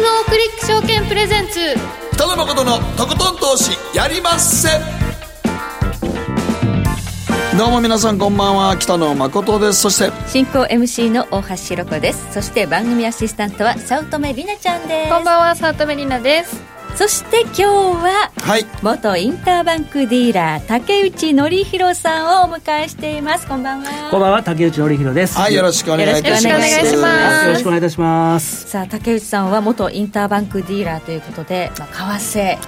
クリック証券プレゼンツ。北野誠のとことん投資やりまっせ。どうも皆さんこんばんは北野誠です。そして。進行 MC の大橋ひろ子です。そして番組アシスタントは早乙女里奈ちゃんです。こんばんは早乙女里奈ですそして今日は、はい、元インターバンクディーラー竹内則弘さんをお迎えしています。こんばんは。こんばんは。竹内則弘です。はいよろしくお願いいたします。よろしくお願いいたします。さあ竹内さんは元インターバンクディーラーということで、まあ、為替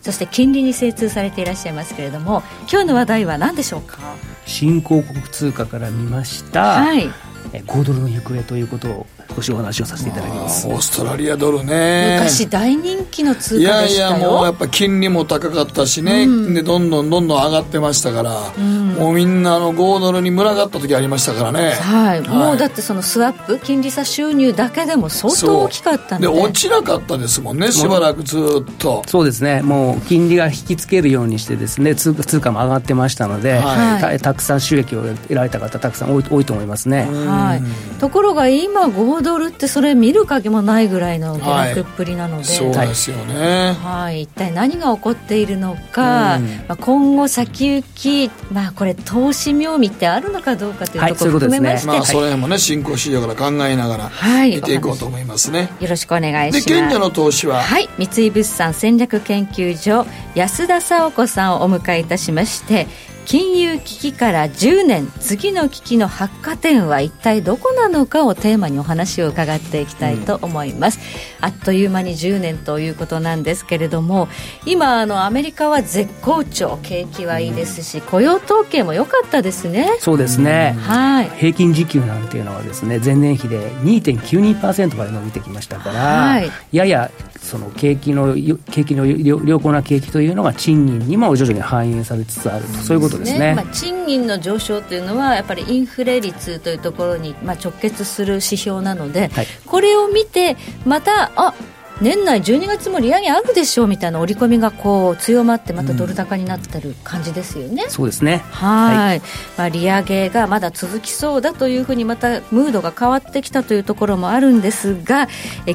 そして金利に精通されていらっしゃいますけれども今日の話題は何でしょうか？新興国通貨から見ました、はい、5ドルの行方ということを少しお話をさせていただきます。オーストラリアドルね。昔大人気の通貨でしたよ。いやいやもうやっぱ金利も高かったしね、うん、でどんどんどんどん上がってましたから、うん、もうみんなあの5ドルに群がった時ありましたからね、はい、はい、もうだってそのスワップ金利差収入だけでも相当大きかったんで。で落ちなかったですもんねしばらくずっと。そうですね。もう金利が引きつけるようにしてですね通通貨も上がってましたので、はい、たたくさん収益を得られた方たくさん多い多いと思いますね、はい、ところが今5ドルってそれ見る影もないぐらいの下落っぷりなので、はい、そうですよね、はい、一体何が起こっているのか、うん、まあ、今後先行き、まあ、これ投資妙味ってあるのかどうかというところを含めまして、はい、まあ、それもね新興市場から考えながら見ていこうと思いますね、よろしくお願いします。で賢者の投資は？はい。三井物産戦略研究所安田沙子さんをお迎えいたしまして金融危機から10年次の危機の発火点は一体どこなのかをテーマにお話を伺っていきたいと思います、うん、あっという間に10年ということなんですけれども今あのアメリカは絶好調景気はいいですし、うん、雇用統計も良かったですね。そうですね、はい、平均時給なんていうのはですね前年比で2.92%まで伸びてきましたから、はい、ややその景気の景気の良好な景気というのが賃金にも徐々に反映されつつあると、そういうことですね、まあ、賃金の上昇というのはやっぱりインフレ率というところに、まあ、直結する指標なので、はい、これを見てまたあ年内12月も利上げあるでしょうみたいな織り込みがこう強まってまたドル高になってる感じですよね、うん、そうですね。はい。まあ、利上げがまだ続きそうだというふうにまたムードが変わってきたというところもあるんですが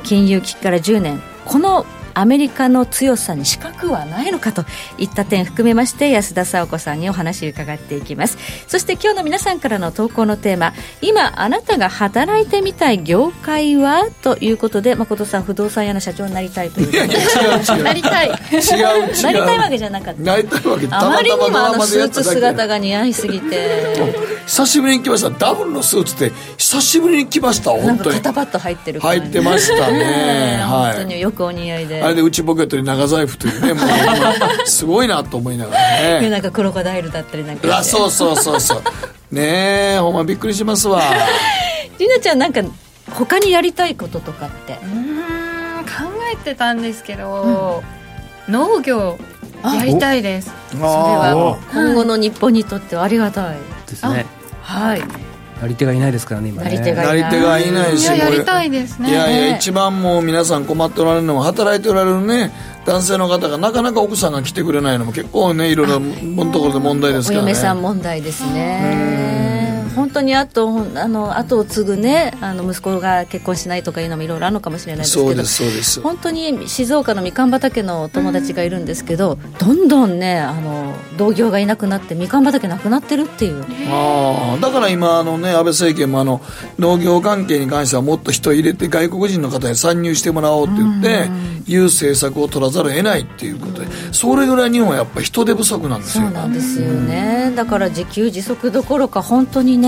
金融危機から10年。このアメリカの強さに資格はないのかといった点含めまして安田沙子さんにお話を伺っていきます。そして今日の皆さんからの投稿のテーマ今あなたが働いてみたい業界はということで誠さん不動産屋の社長になりたいということで。違う違う。なりたい。違う違う。なりたいわけじゃなかった。なりたいわけあまりにもあのスーツ姿が似合いすぎて。久しぶりに来ました。ダブルのスーツって久しぶりに来ました本当に。肩パッド入ってる入ってましたね。はい。本当によくお似合いであれで内ポケットに長財布というねもう すごいなと思いながらね。なんかクロコダイルだったりなんかあそうそうそうそう。ねえほんまびっくりしますわ。りなちゃんなんか他にやりたいこととかって？うん考えてたんですけど、うん、農業やりたいです。それは今後の日本にとってはありがたい。ですね。はいなり手がいないですからね今ね。なり手がいない。しやりたいですね。いやいや一番もう皆さん困っておられるのは働いておられるね男性の方がなかなか奥さんが来てくれないのも結構ねいろいろなところで問題ですからね。お嫁さん問題ですね本当にあとあの後を継ぐねあの息子が結婚しないとかいうのもいろいろあるのかもしれないですけどそうですそうです。本当に静岡のみかん畑の友達がいるんですけど、どんどんねあの同業がいなくなってみかん畑なくなってるっていう。あだから今あの、ね、安倍政権もあの農業関係に関してはもっと人入れて外国人の方に参入してもらおうって言って、いう政策を取らざるを得ないっていうことで、それぐらい日本はやっぱり人手不足なんですよ。そうなんですよね、だから自給自足どころか本当にね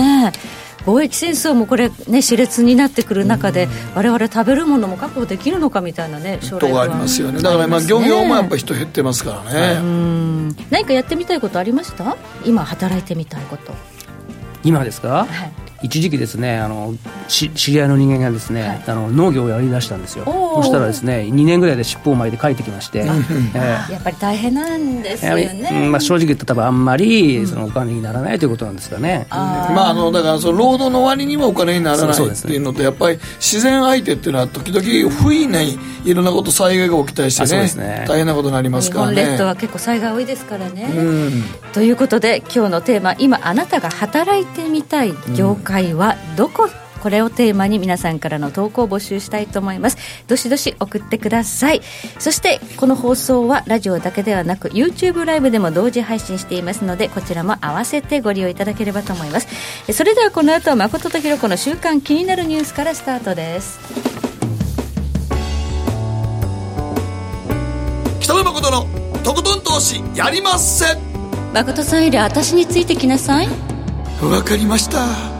貿易戦争もこれ、ね、熾烈になってくる中で、われわれ食べるものも確保できるのかみたいなね、将来はありますよね、だからまあ漁業もやっぱ人減ってますからね、何かやってみたいことありました？今、働いてみたいこと。今ですか、はい一時期ですねあの知り合いの人間がですね、はい、あの農業をやりだしたんですよ。そしたらですね2年ぐらいで尻尾を巻いて帰ってきまして、えー、やっぱり大変なんですよね、まあ、正直言ったら多分あんまりそのお金にならないということなんですかね、うん、まああのだからその労働の割にはお金にならないっていうのとやっぱり自然相手っていうのは時々不意にいろんなこと災害が起きたりしてね、ね、大変なことになりますからね。日本列島は結構災害多いですからね、うん、ということで今日のテーマ今あなたが働いてみたい業界会はどここれをテーマに皆さんからの投稿を募集したいと思います。どしどし送ってください。そしてこの放送はラジオだけではなく YouTube ライブでも同時配信していますのでこちらも合わせてご利用いただければと思います。それではこの後は誠とひろ子の週刊気になるニュースからスタートです。北野誠のとことん投資やりまっせ。誠さんより私についてきなさい。わかりました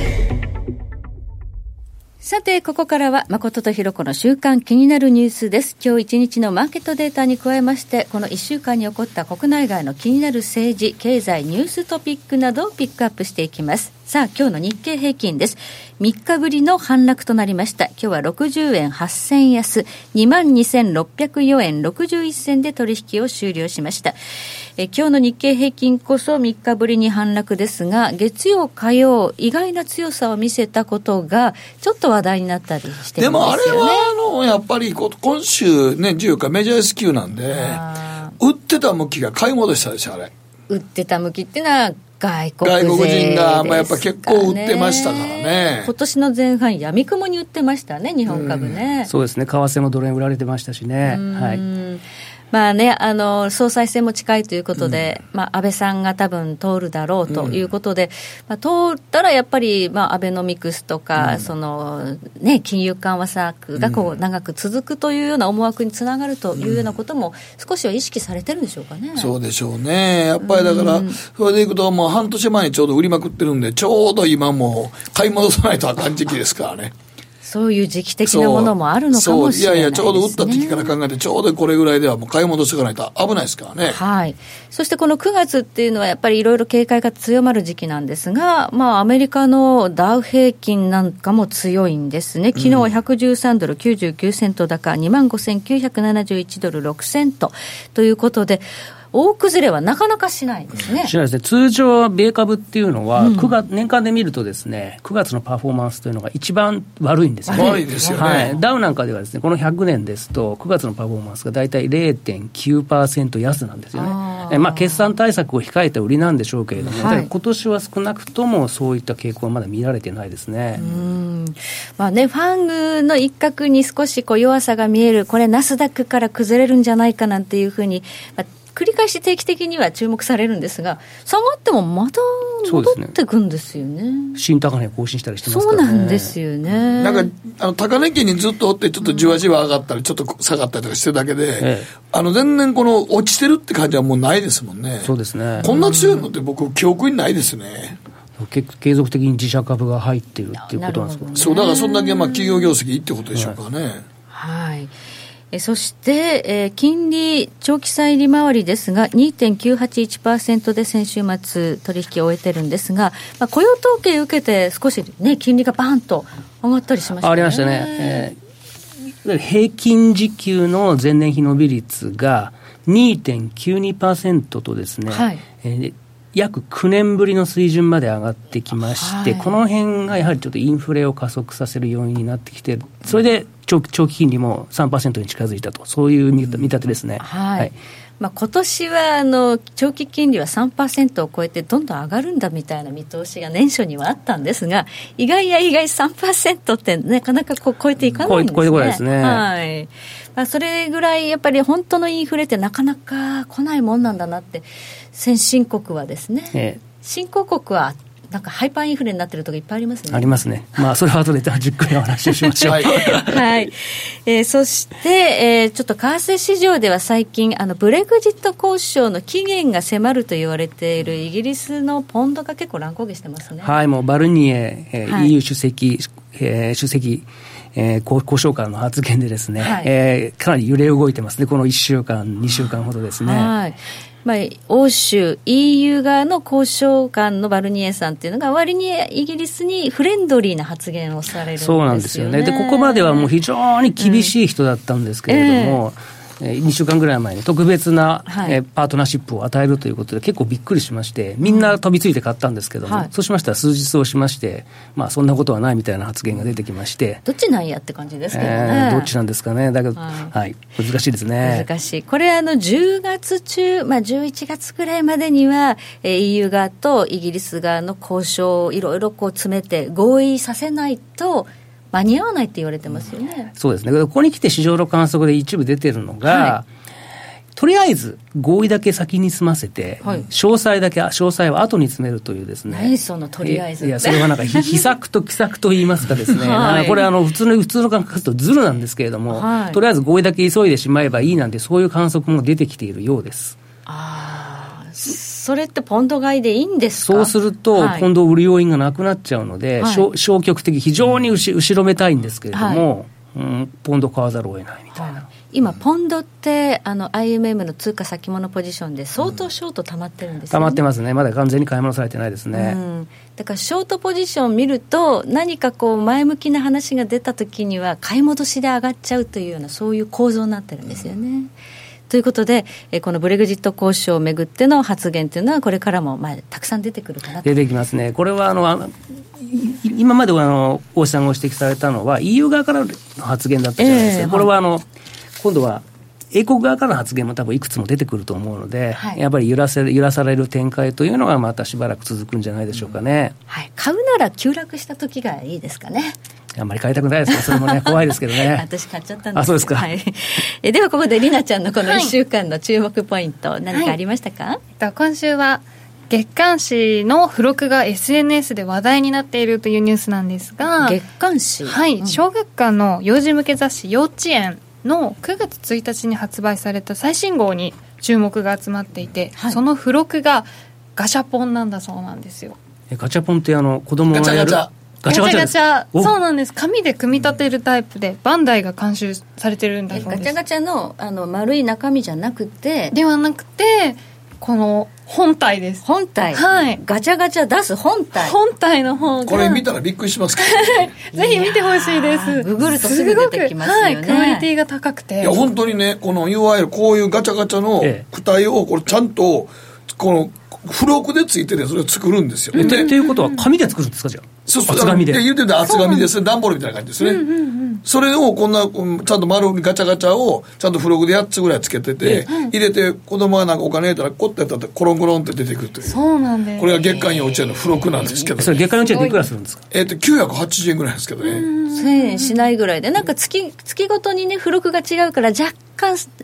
さて、ここからは、誠とひろ子の週間気になるニュースです。今日一日のマーケットデータに加えまして、この1週間に起こった国内外の気になる政治、経済、ニューストピックなどをピックアップしていきます。さあ、今日の日経平均です。3日ぶりの反落となりました。今日は60円8000安、22,604円61銭で取引を終了しました。え今日の日経平均こそ3日ぶりに反落ですが、月曜、火曜、意外な強さを見せたことが、ちょっと話題になったりしてるんですよ、ね、でもあれは、あの、やっぱり今週ね、14日メジャー S q なんで、売ってた向きが買い戻したでしょ、あれ。売ってた向きっていうのは、外国外国人が、まあ、やっぱ結構売ってましたからね。今年の前半、やみくもに売ってましたね、日本株ね。うん、そうですね、為替もドル円売られてましたしね。はいまあね、あの総裁選も近いということで、うん、まあ、安倍さんが多分通るだろうということで、うん、まあ、通ったらやっぱり、まあ、アベノミクスとか、うん、そのね、金融緩和策がこう長く続くというような思惑につながるというようなことも、少しは意識されてるんでしょうかね。そうでしょうね、やっぱりだから、それでいくと、もう半年前にちょうど売りまくってるんで、ちょうど今も買い戻さないとあかん時期ですからね。そういう時期的なものもあるのかもしれない、ね、いやいや、ちょうど打った時期から考えて、ちょうどこれぐらいではもう買い戻していかないと危ないですからね。はい。そしてこの9月っていうのは、やっぱりいろいろ警戒が強まる時期なんですが、まあ、アメリカのダウ平均なんかも強いんですね。昨日は113ドル99セント高、2万5971ドル6セントということで、大崩れはなかなかしないですね。しないですね。通常、米株っていうのは、9月、年間で見るとですね、9月のパフォーマンスというのが一番悪いんですよね。悪いですよね。はい。ダウなんかではですね、この100年ですと、9月のパフォーマンスが大体0.9%安なんですよね。あまあ、決算対策を控えた売りなんでしょうけれども、はい、今年は少なくともそういった傾向はまだ見られてないですね。うんまあね、ファングの一角に少しこう弱さが見える、これ、ナスダックから崩れるんじゃないかなんていうふうに、まあ繰り返し定期的には注目されるんですが、下がってもまた戻っていくんですよね。ね新高値更新したりしてますからね。そうなんですよね。なんか、あの、高値圏にずっとおって、ちょっとじわじわ上がったり、ちょっと下がったりとかしてるだけで、ええ、あの、全然この、落ちてるって感じはもうないですもんね。そうですね。こんな強いのって僕、記憶にないですね。継続的に自社株が入ってるっていうことなんですか、ね、そう、だからそんだけまあ企業業績いいってことでしょうかね。はい、はいえそして、えー、金利長期債利回りですが、2.981%で先週末、取引を終えてるんですが、まあ、雇用統計を受けて、少し、ね、金利がバーンと上がったりしましたね。ありましたね。えー、平均時給の前年比伸び率が2.92%とですね、はいえー、約9年ぶりの水準まで上がってきまして、はい、この辺がやはりちょっとインフレを加速させる要因になってきてそれで長長期金利も3%に近づいたと、そういう見立てですね。はい、はいまあ、今年はあの長期金利は3%を超えてどんどん上がるんだみたいな見通しが年初にはあったんですが、意外や意外3%ってなかなかこう超えていかないんですね。超えてこないですね。はい。まあ、それぐらいやっぱり本当のインフレってなかなか来ないもんなんだなって、先進国はですね、ええ、新興国はなんかハイパーインフレになってるとこいっぱいありますね。ありますね。まあ、それは後でじっくりお話をしましょう。はい。はい。えー、そして、えー、ちょっと為替市場では最近、あの、ブレグジット交渉の期限が迫ると言われているイギリスのポンドが結構乱高下してますね。はい、もうバルニエ、えーはい、EU 主席、えー、主席、えー、交渉官の発言でですね、はい、えー、かなり揺れ動いてますね、この1週間、2週間ほどですね。はい。まあ、欧州、EU 側の交渉官のバルニエさんっていうのが、割にイギリスにフレンドリーな発言をされるんですよ、ね、そうなんですよね。で、ここまではもう非常に厳しい人だったんですけれども、うんえ。ー2週間ぐらい前に特別な、はい、えパートナーシップを与えるということで結構びっくりしましてみんな飛びついて買ったんですけども、はい、そうしましたら数日をしまして、まあ、そんなことはないみたいな発言が出てきましてどっちなんやって感じですけどね、えー、どっちなんですかね。だけど、はい、はい、難しいですね。難しい。これあの10月中、まあ、11月ぐらいまでには、えー、EU 側とイギリス側の交渉をいろいろこう詰めて合意させないと間に合わないって言われてますよね。そうですね。ここに来て市場の観測で一部出てるのが、はい、とりあえず合意だけ先に済ませて、はい、詳細だけ、詳細は後に詰めるというですね。何そのとりあえずいや、それはなんか、秘策と奇策と言いますかですね。はい、これあの、普通の、普通の感覚とずるなんですけれども、はい、とりあえず合意だけ急いでしまえばいいなんて、そういう観測も出てきているようです。ああ。それってポンド買いでいいんですそうすると、ポンドを売る要因がなくなっちゃうので、はい、消極的、非常に後後ろめたいんですけれども、はい、うん、ポンド買わざるを得ないみたいな。今、ポンドってあの IMM の通貨先物ポジションで相当ショート溜まってるんですよ、ね、溜まってますね、まだ完全に買い物されてないですね、うん、だからショートポジションを見ると、何かこう前向きな話が出たときには、買い戻しで上がっちゃうというような、そういう構造になってるんですよね。うんということで、えこのブレグジット交渉をめぐっての発言というのは、これからも、まあ、たくさん出てくるかな出てきますね、これはあの今まであの大石さんがご指摘されたのは、EU 側からの発言だったじゃないですか、えー、これはあの、今度は英国側からの発言も多分いくつも出てくると思うので、はい、やっぱり揺らせ揺らされる展開というのがまたしばらく続くんじゃないでしょうかね。うん、はい、買うなら急落した時がいいですかね。あんまり買いたくないですか それもね、怖いですけどね。私買っちゃったんです。あ、そうですか。はい。えでは、ここでりなちゃんのこの1週間の注目ポイント、はい、何かありましたか、はい、えっと、今週は、月刊誌の付録が SNS で話題になっているというニュースなんですが、月刊誌？はい、うん、小学館の幼児向け雑誌幼稚園の9月1日に発売された最新号に注目が集まっていて、はい、その付録がガシャポンなんだそうなんですよ。えガチャポンってあの子供がやるガチャガチャガチャガチャガチャそうなんです。紙で組み立てるタイプでバンダイが監修されてるんだそうです。ガチャガチャのあの丸い中身じゃなくてではなくてこの本体です。本体。はい。ガチャガチャ出す本体。本体の方これ見たらびっくりしますけど、ぜひ見てほしいです。ググるとすぐ出てきますよね。はいクオリティが高くて。いや本当にねこのいわゆるこういうガチャガチャの躯体をこれちゃんとこの付録でついててそれを作るんですよ。っていうことは紙で作るんですかじゃあ？そうそう。厚紙で。言うてた厚紙です。段ボールみたいな感じですね。うんうんうん、それをこんな、ちゃんと丸ガチャガチャをちゃんと付録で8つぐらいつけてて、入れて子供がなんかお金入れたらコッてやったらコロンコロンって出てくるという。そうなんです。これが月間幼稚園の付録なんですけど。それ月間幼稚園でいくらするんですか？えっ、と、980円ぐらいですけどね。1000円しないぐらいで、なんか月、月ごとにね、付録が違うから若干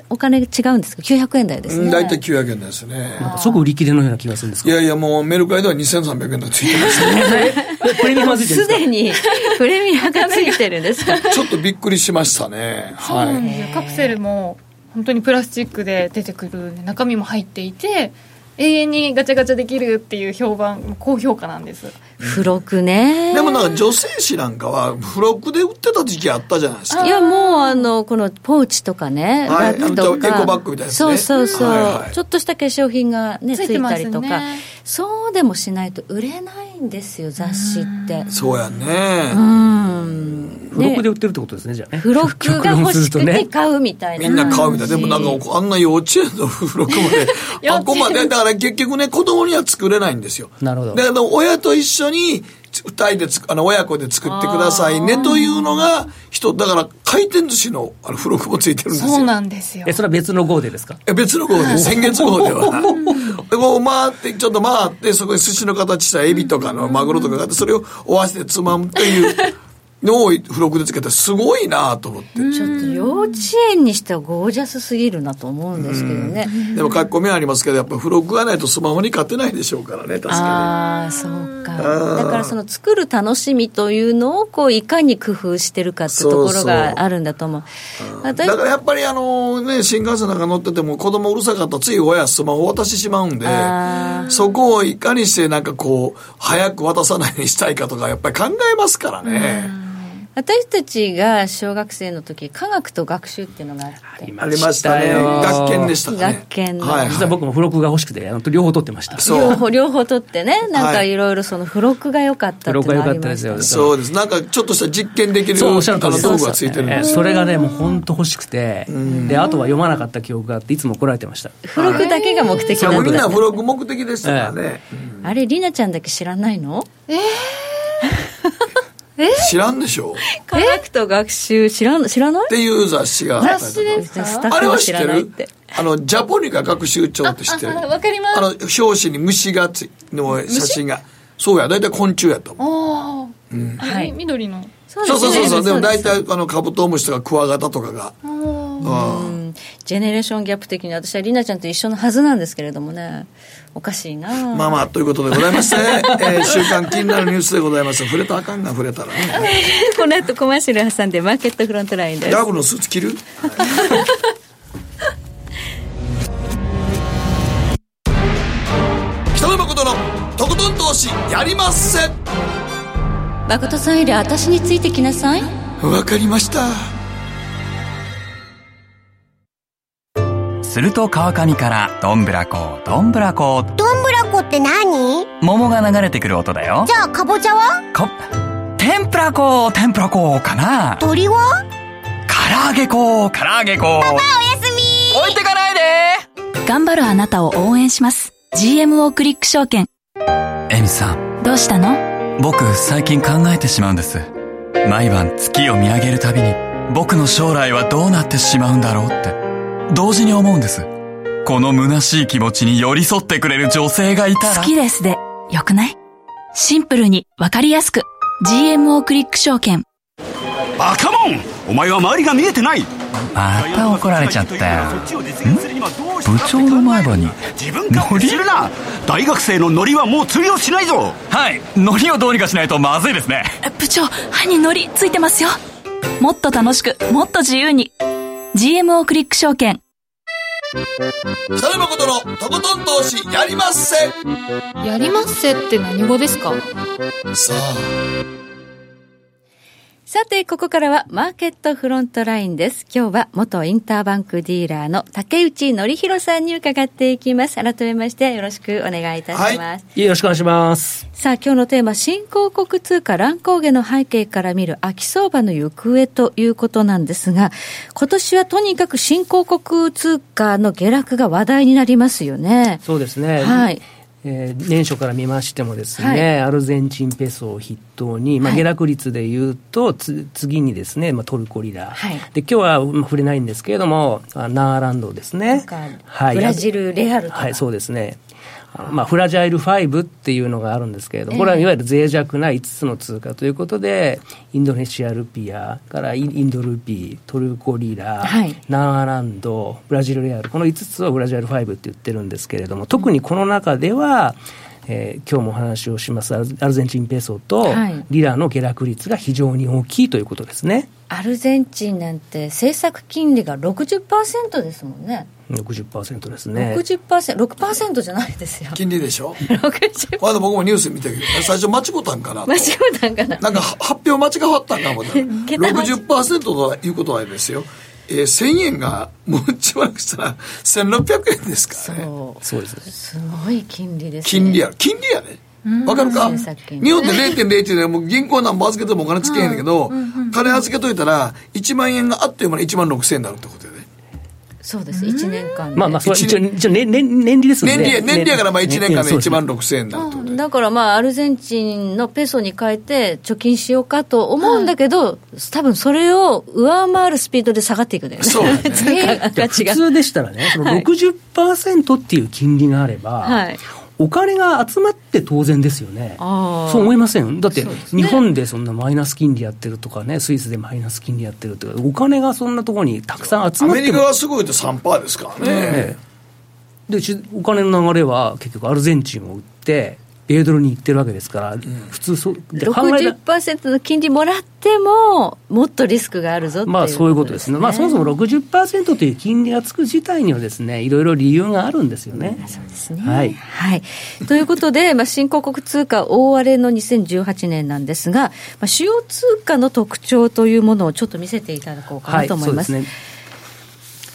お金違うんですか？900円台ですね。大体900円台ですね。即売り切れのような気がするんですか？いやいや、もうメルカリでは2300円台ついてますね。プレミアムついてるすでにプレミアがついてるんですか？ちょっとびっくりしましたね。はい。カプセルも本当にプラスチックで出てくる中身も入っていて、永遠にガチャガチャできるっていう評判高評価なんです。付録ね。でもなんか女性誌なんかは付録で売ってた時期あったじゃないですか。いやもうあのこのポーチとかね、はい、バッグとか。エコバッグみたいな、ね、そうそうそう、はいはい、ちょっとした化粧品がねついたりとか、ね、そうでもしないと売れないんですよ雑誌って。そうやね。うん。付録で売ってるってことですねじゃあね。付録が欲しくて買うみたいな。みんな買うみたい。なでもなんかあん。な幼稚園の付録まで あこまで。だから結局ね子供には作れないんですよ。なるほど。だから親と一緒に二人でつあの親子で作ってくださいねというのが人だから回転寿司のあの付録もついてるんですよ。そうなんですよ。えそれは別の号でですか？え別の号で先月号では。でこう回ってちょっと回ってそこに寿司の形したエビとかのマグロとかがあってそれをお箸でつまむというのを付録でつけたすごいなと思って。ちょっと幼稚園にしてはゴージャスすぎるなと思うんですけどね。でも書き込みはありますけどやっぱ付録がないとスマホに勝てないでしょうからね確かに。ああそうか。だからその作る楽しみというのをこういかに工夫してるかっていうところがあるんだと思う。だからやっぱりあのね新幹線なんか乗ってても子供うるさかったらつい親スマホ渡してしまうんでそこをいかにしてなんかこう早く渡さないようにしたいかとかやっぱり考えますからね私たちが小学生の時科学と学習っていうのがあって。ありましたね。学研でしたね。学研はい、実は僕も付録が欲しくて両方取ってました。両方両方取ってね。なんかいろいろその付録が良かったっていうのがありました、ね、そうです。なんかちょっとした実験できるそうおっしゃる道具がついてるんですそれがねもう本当欲しくてであとは読まなかった記憶があっていつも来られてました。付録だけが目的なんだみんな付録目的でしたからね、あれりなちゃんだけ知らないの？ええ知らんでしょ。科学と学習知らん知らない？っていう雑誌が。雑誌ですか？あれは知ってる？あのジャポニカ学習帳って知ってる。わかります。あの表紙に虫がつの写真が。そうや大体昆虫やと思う。ああ、うん、はい、緑の。そうそうそうそうでも大体あのカブトムシとかクワガタとかがうん。ジェネレーションギャップ的に私はりなちゃんと一緒のはずなんですけれどもね。おかしいな。まあまあということでございまして、えー、週刊気になるニュースでございます。触れたらあかんが触れたらね。この後コマーシャル挟んでマーケットフロントラインです。ダブのスーツ着る？北野誠のとことん投資やりまっせ。誠さんより私についてきなさい。わかりましたすると川上からどんぶらこどんぶらこ。どんぶらこって何？桃が流れてくる音だよ。じゃあかぼちゃは？か天ぷらこ天ぷらこかな。鳥は？唐揚げこ唐揚げこパパおやすみ。置いてかないで。頑張るあなたを応援します。GMO クリック証券。エミさん。どうしたの？僕最近考えてしまうんです。毎晩月を見上げるたびに僕の将来はどうなってしまうんだろうって同時に思うんです。この虚しい気持ちに寄り添ってくれる女性がいたら。好きですで、よくない？シンプルにわかりやすく。GMO クリック証券。バカモンお前は周りが見えてないまた怒られちゃったよ。ん？部長の前歯に。自分からするな大学生のノリはもう通用しないぞはい、ノリをどうにかしないとまずいですね。部長、歯にノリついてますよ。もっと楽しく、もっと自由に。GMO クリック証券。北野誠のとことん投資やりまっせやりまっせって何語ですか？さあ。さて、ここからはマーケットフロントラインです。今日は元インターバンクディーラーの竹内則弘さんに伺っていきます。改めましてよろしくお願いいたします。はい、よろしくお願いします。さあ、今日のテーマ、新興国通貨乱高下の背景から見る秋相場の行方ということなんですが、今年はとにかく新興国通貨の下落が話題になりますよね。そうですね。はい。えー、年初から見ましてもですね、はい、アルゼンチンペソを筆頭に、まあ、下落率でいうと、つ次にですね、まあ、トルコリラ、はい、で今日は、まあ、触れないんですけれども、ナーランドですね。はい、ブラジル、レアルとか。はい、そうですね。まあ、フラジャイル5っていうのがあるんですけれども、これはいわゆる脆弱な5つの通貨ということで、インドネシアルピアからインドルピー、トルコリラ、はい、ナーランド、ブラジルレアル、この5つをフラジャイル5って言ってるんですけれども、特にこの中では、えー、今日もお話をしますアルゼンチンペソとリラの下落率が非常に大きいということですね。アルゼンチンなんて政策金利が60%ですもんね。60%ですね。60%6% じゃないですよ。金利でしょ？60まだ僕もニュース見たけど最初間違ったんかな間違ったんかな？なんか発表間違わったんかも60% ということはですよ。えー、1000円がもう一番したら1600円ですからね。そう。そうですね。すごい金利です、ね、金利や。金利やねわかるか？日本で0.01でもう銀行なんぼ預けてもお金つけへんだけど、金預けといたら1万円があっという間に1万6000円になるってことそうです、1年間まあまあ、それ一応、一応年年年利ですね。年利、年利やからまあ1年間で1万6000円だと。だからまあ、アルゼンチンのペソに変えて貯金しようかと思うんだけど、多分それを上回るスピードで下がっていくんだよね。そう、ね。普通でしたらね、その60%っていう金利があれば、はいお金が集まって当然ですよね。そう思いません？だって、日本でそんなマイナス金利やってるとかね、スイスでマイナス金利やってるってお金がそんなところにたくさん集まってアメリカはすごいと3%ですからね。ねで、お金の流れは結局アルゼンチンを売って、米ドルに行ってるわけですから、うん、普通そう、60%の金利もらっても、もっとリスクがあるぞまあそういうことですね、まあ、そもそも60%という金利がつく自体にはですね、いろいろ理由があるんですよね。そうですね、はい。はい、ということで、まあ、新興国通貨大荒れの2018年なんですが、まあ、主要通貨の特徴というものをちょっと見せていただこうかなと思います。はい、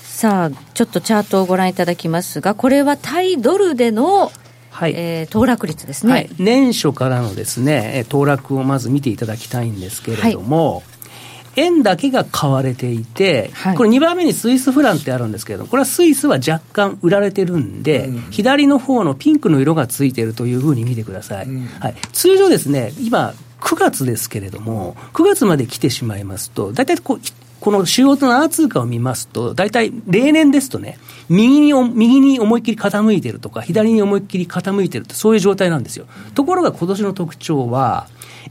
さあ、ちょっとチャートをご覧いただきますが、これは対ドルでのはい、えー、騰落率ですね、はい、年初からのですね騰落をまず見ていただきたいんですけれども、はい、円だけが買われていて、はい、これ2番目にスイスフランってあるんですけど、これはスイスは若干売られてるんで、うん、左の方のピンクの色がついてるというふうに見てください。うん、はい、通常ですね、今、9月ですけれども、9月まで来てしまいますと、大体こう、この主要と7通貨を見ますと、大体例年ですとね、右に右に思いっきり傾いてるとか、左に思いっきり傾いてるって、そういう状態なんですよ。ところが今年の特徴は、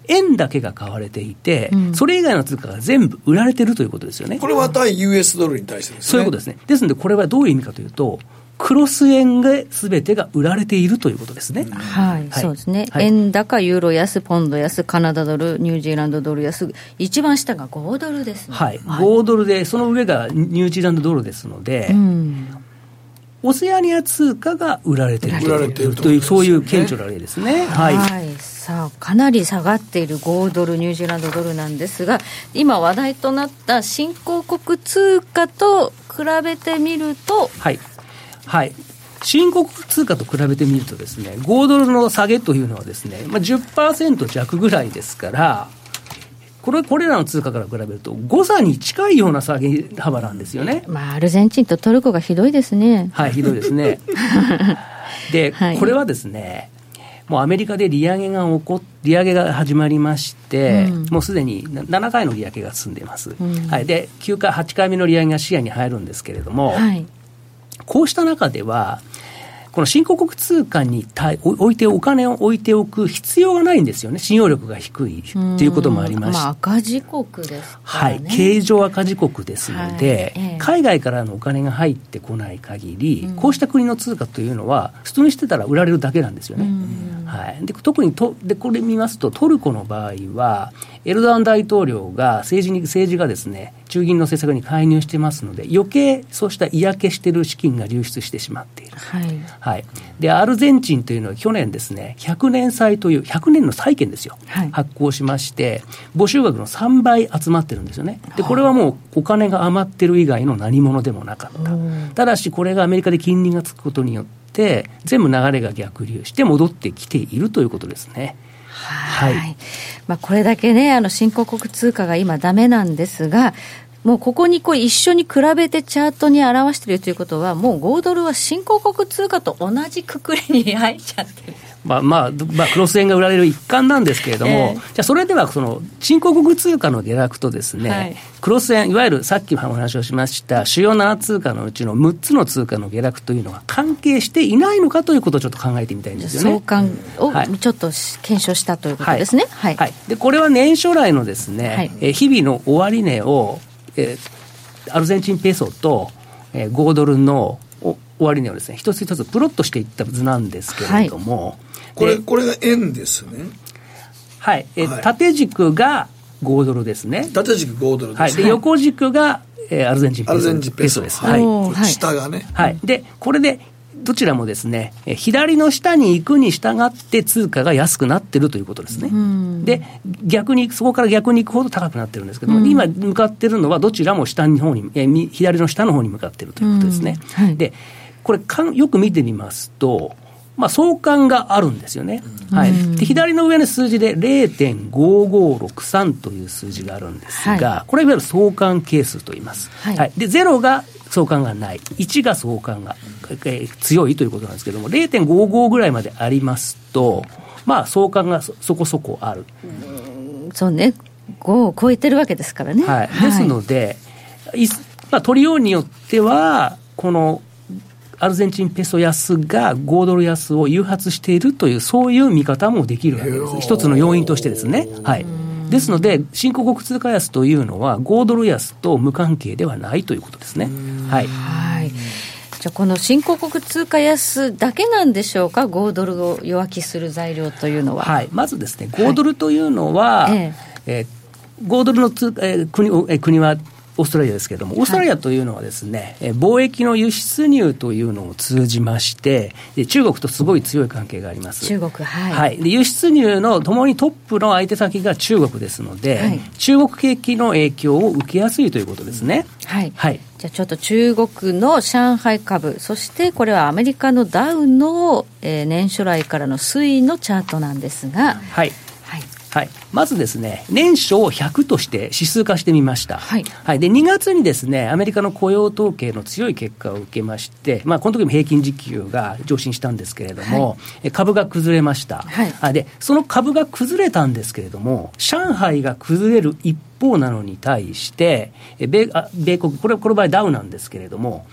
円だけが買われていて、うん、それ以外の通貨が全部売られてるということですよね。これは対 US ドルに対してですね。そういうことですね。ですので、これはどういう意味かというと、クロス円がすべてが売られているということですね。はい、はい、そうですね、はい、円高、ユーロ安、ポンド安、カナダドル、ニュージーランドドル安、一番下が5ドルですね。はい、5ドルで、その上がニュージーランドドルですので、うん、オセアニア通貨が売られているという、そういう顕著な例ですね。はい、はい。さあかなり下がっている5ドル、ニュージーランドドルなんですが、今、話題となった新興国通貨と比べてみると、はい、はい。新国通貨と比べてみるとですね、5ドルの下げというのはですね、まあ10%弱ぐらいですから、これ、これらの通貨から比べると、誤差に近いような下げ幅なんですよね。まあ、アルゼンチンとトルコがひどいですね。はい、ひどいですね。で、はい、これはですね、もうアメリカで利上げが起こ利上げが始まりまして、うん、もうすでに7回の利上げが進んでいます、うん、はい、で9回、8回目の利上げが視野に入るんですけれども、はい、こうした中では、この新興国通貨に置いてお金を置いておく必要がないんですよね、信用力が低いということもありまして、まあ、赤字国です、ね、はい、経常赤字国ですので、はい。ええ、海外からのお金が入ってこない限り、こうした国の通貨というのは、普通にしてたら売られるだけなんですよね。はい、で特にとでこれ見ますと、トルコの場合は、エルドアン大統領が政治に政治がですね中銀の政策に介入してますので、余計そうした嫌気してる資金が流出してしまっている。はい。はい。で、アルゼンチンというのは去年ですね、100年債という、100年の債券ですよ。はい、発行しまして、募集額の3倍集まってるんですよね。で、これはもうお金が余ってる以外の何者でもなかった。ただし、これがアメリカで金利がつくことによって、全部流れが逆流して戻ってきているということですね。はい、まあ、これだけね、あの新興国通貨が今、だめなんですが、もうここにこう一緒に比べてチャートに表しているということは、もう5ドルは新興国通貨と同じくくりに入っちゃってる。まあまあ、まあ、クロス円が売られる一環なんですけれども、えー、じゃあそれではその新興国通貨の下落とですね、はい、クロス円、いわゆるさっきお話をしました主要7通貨のうちの6つの通貨の下落というのは関係していないのかということをちょっと考えてみたいんですよね。相関をちょっと検証したということですね。はい。はい、でこれは年初来のですね、はい、え日々の終値を、えー、アルゼンチンペソと、えー、5ドルの終値をですね一つ一つプロットしていった図なんですけれども、はい。これこれが円ですね。はい、え、はい、縦軸が5ドルですね。縦軸5ドルです、はい、で横軸が、えー、アルゼンチンペソアルゼンチンペソ。です。はい、下がね。はい。でこれでどちらもですね、左の下に行くに従って通貨が安くなってるということですね。で、逆に、そこから逆に行くほど高くなってるんですけども、今向かってるのはどちらも下の方に、え左の下の方に向かってるということですね。はい、で、これかん、よく見てみますと、まあ、相関があるんですよね。はい、で左の上の数字で0.5563という数字があるんですが、はい、これいわゆる相関係数と言います。はい、はい、で0が相関がない、1が相関が、えー、強いということなんですけども、0.55ぐらいまでありますと、まあ、相関がそこそこある。うそうね、5を超えてるわけですからね。はい、ですので、いまあ、取りようによっては、このアルゼンチンペソ安が5ドル安を誘発しているという、そういう見方もできるわけです。一つの要因としてですね。はい。ですので、新興国通貨安というのは、5ドル安と無関係ではないということですね。はい。はいじゃあこの新興国通貨安だけなんでしょうか、5ドルを弱気する材料というのは。はい、まずですね、5ドルというのは、はい、ええー、5ドルの通、えー、国えー、国はオーストラリアですけれども、オーストラリアというのはですね、はい、貿易の輸出入というのを通じまして、中国とすごい強い関係があります。中国、はい。はい、で輸出入のともにトップの相手先が中国ですので、はい、中国景気の影響を受けやすいということですね。はい。はい。じゃあちょっと中国の上海株、そしてこれはアメリカのダウの、えー、年初来からの推移のチャートなんですが、はい。はい、まずですね、年初を100として指数化してみました。はい。はい、で、2月にですね、アメリカの雇用統計の強い結果を受けまして、まあ、この時も平均時給が上昇したんですけれども、はい、株が崩れました。はい。で、その株が崩れたんですけれども、上海が崩れる一方なのに対して、米あ米国、これ、この場合ダウなんですけれども、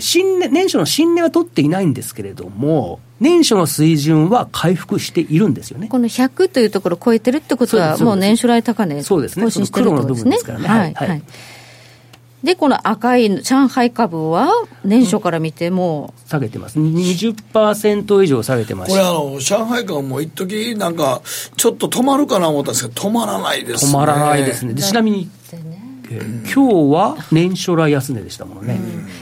新年、年初の新年は取っていないんですけれども、年初の水準は回復しているんですよね。この100というところを超えてるってことは、もう年初来高値、そうですね、その黒の部分ですからね。はい、はい、で、この赤い上海株は、年初から見ても、下げてます、20%以上下げてますこれあの、上海株も一時なんか、ちょっと止まるかな思ったんですけど、止まらないですね。止まらないですね。ちなみに今日は年初来安値でしたもんね、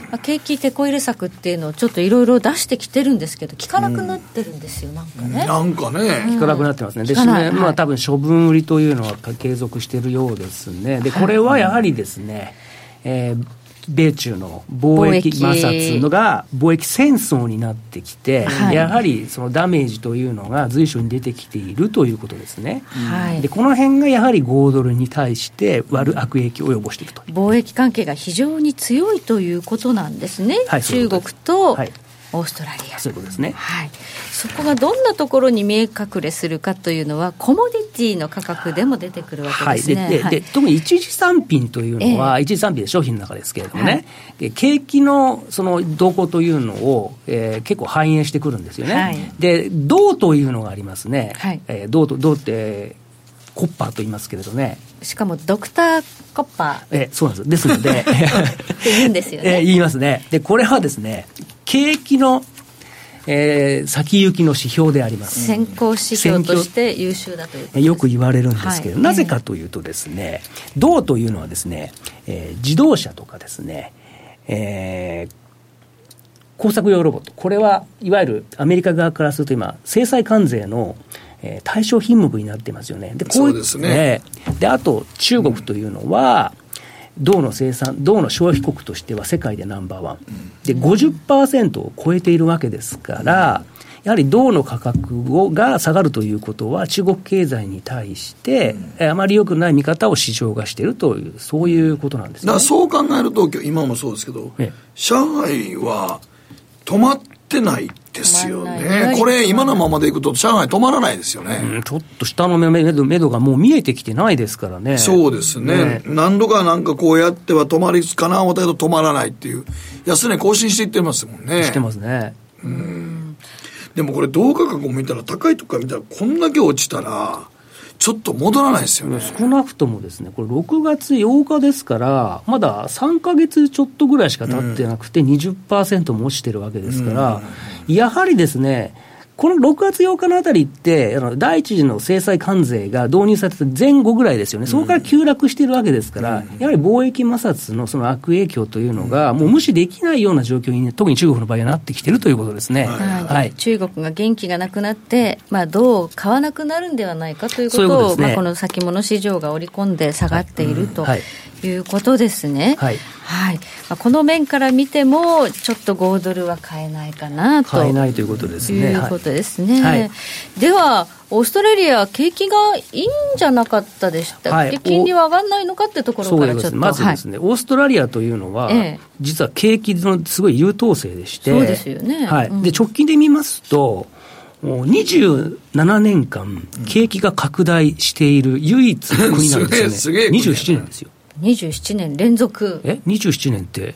まあ、景気てこ入れ策っていうのをちょっといろいろ出してきてるんですけど、効かなくなってるんですよ、なんかね。なんかね。効かなくなってますね。で、ねまあ多分処分売りというのは継続しているようですね。で、これはやはりですね、えー米中の貿易摩擦のが貿易戦争になってきて、はい、やはりそのダメージというのが随所に出てきているということですね、はい、でこの辺がやはり5ドルに対して悪悪影響を及ぼしていると。貿易関係が非常に強いということなんですね、はい、中国とオーストラリア。そういうことですね。はい。そこがどんなところに見え隠れするかというのは、コモディティの価格でも出てくるわけですね。はい、でで、で特に一次産品というのは、えー、一次産品で商品の中ですけれどもね、はい、景気のその動向というのを、えー、結構反映してくるんですよね。はい、で、銅というのがありますね。はい、えー、銅と、銅って、コッパーと言いますけれどね。しかもドクターコッパー。えそうなんです。ですので。言うんですよね。え言いますね。で、これはですね、景気の、えー、先行きの指標であります。先行指標として優秀だというよく言われるんですけど、はい、なぜかというとですね、銅というのはですね、えー、自動車とかですね、えー、工作用ロボット、これはいわゆるアメリカ側からすると今、制裁関税の、えー、対象品目になってますよね。で、こうですね。で、あと中国というのは、銅の生産、銅の消費国としては世界でナンバーワン。で、50%を超えているわけですから、やはり銅の価格をが下がるということは、中国経済に対して、うん、あまり良くない見方を市場がしているという、そういうことなんです、ね、だからそう考えると、今もそうですけど、上海は止まってないですよね。これ、今のままでいくと、上海止まらないですよね。うん、ちょっと下の目処目処がもう見えてきてないですからね。そうですね。ね何度かなんかこうやっては止まりつかな思ったけど止まらないっていう。安値更新していってますもんね。してますね。うん。でもこれ、銅価格を見たら、高いとこから見たら、こんだけ落ちたら、ちょっと戻らないですよね。少なくともですね、これ、6月8日ですから、まだ3か月ちょっとぐらいしか経ってなくて、20%も落ちてるわけですから、やはりですね、この6月8日のあたりって、あの第一次の制裁関税が導入された前後ぐらいですよね、そこから急落しているわけですから、やはり貿易摩擦のその悪影響というのが、もう無視できないような状況に、ね、特に中国の場合はなってきているということですね、はいはい、中国が元気がなくなって、まあ、どう買わなくなるんではないかということを、こ、ね、まあ、この先物市場が織り込んで下がっていると。はいいうことですね。はい。はい。まあ、この面から見ても、ちょっと5ドルは買えないかなと。買えないということですね。い。うことですね。はい、では、オーストラリア、景気がいいんじゃなかったでしたっけ、はい、金利は上がらないのかってところからちょっと。まずですね、はい、オーストラリアというのは、ええ、実は景気のすごい優等生でして、そうですよね、はい、うん、で直近で見ますと、もう27年間、景気が拡大している唯一の国なんですよね、27年ですよ。27年連続。え27年って、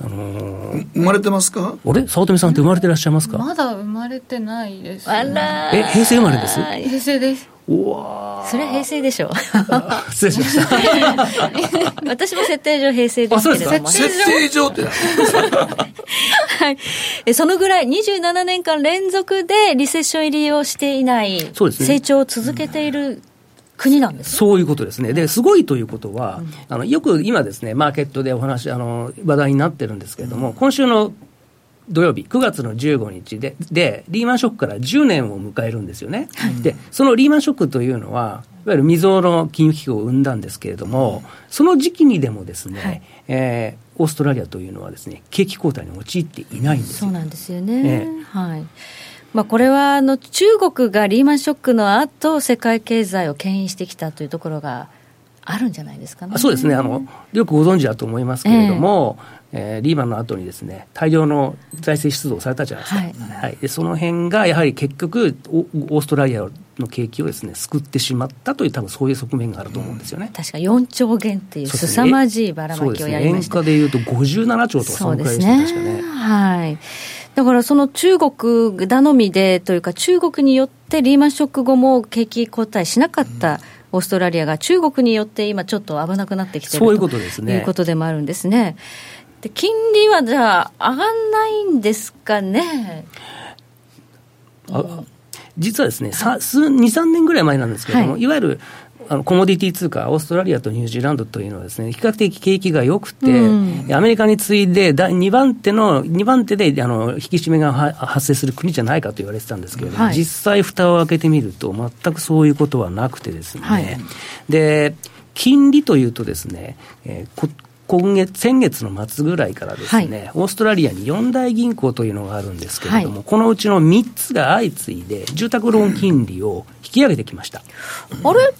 あのー、生まれてますか？あれ？早乙女さんって生まれてらっしゃいますか？まだ生まれてないです、ね、あらえ平成生まれです？平成です。うわそれは平成でしょ。失礼しました。私も設定上平成ですけれども。設定上ってはい、そのぐらい27年間連続でリセッション入りをしていない、ね、成長を続けている、国なんです、そういうことですね。で、すごいということは、うん、あのよく今ですね、マーケットでお話、あの話題になってるんですけれども、うん、今週の土曜日、9月の15日でで、リーマンショックから10年を迎えるんですよね、はい、でそのリーマンショックというのは、いわゆる未曾有の金融危機を生んだんですけれども、その時期にでもですね、はい、えー、オーストラリアというのはですね、景気後退に陥っていないんですそうなんですよね。はいまあ、これはあの中国がリーマンショックの後世界経済を牽引してきたというところがあるんじゃないですかね。そうですね。あのよくご存知だと思いますけれども、えーえー、リーマンの後にですね大量の財政出動されたじゃないですか、はい。はい、でその辺がやはり結局オーストラリアの景気をですね救ってしまったという多分そういう側面があると思うんですよね、うん、確か4兆元っていう凄まじいばらまきをやりました、ね、円価でいうと57兆とかそのくらいでした、ね、確かね。はいだからその中国頼みでというか中国によってリーマンショック後も景気後退しなかった、オーストラリアが中国によって今ちょっと危なくなってきているそういうことですね。いうことでもあるんですね。で金利はじゃあ、上がんないんですかね。あ実はですね、はい、2、3年ぐらい前なんですけれども、はい、いわゆるあのコモディティ通貨、オーストラリアとニュージーランドというのはです、ね、比較的景気が良くて、うん、アメリカに次いで第2番手の、2番手であの引き締めが発生する国じゃないかと言われてたんですけれども、はい、実際、蓋を開けてみると、全くそういうことはなくてですね、はい、で金利というとですね、えー、今月、先月の末ぐらいからですね、はい、オーストラリアに4大銀行というのがあるんですけれども、はい、このうちの3つが相次いで、住宅ローン金利を引き上げてきました。あれ？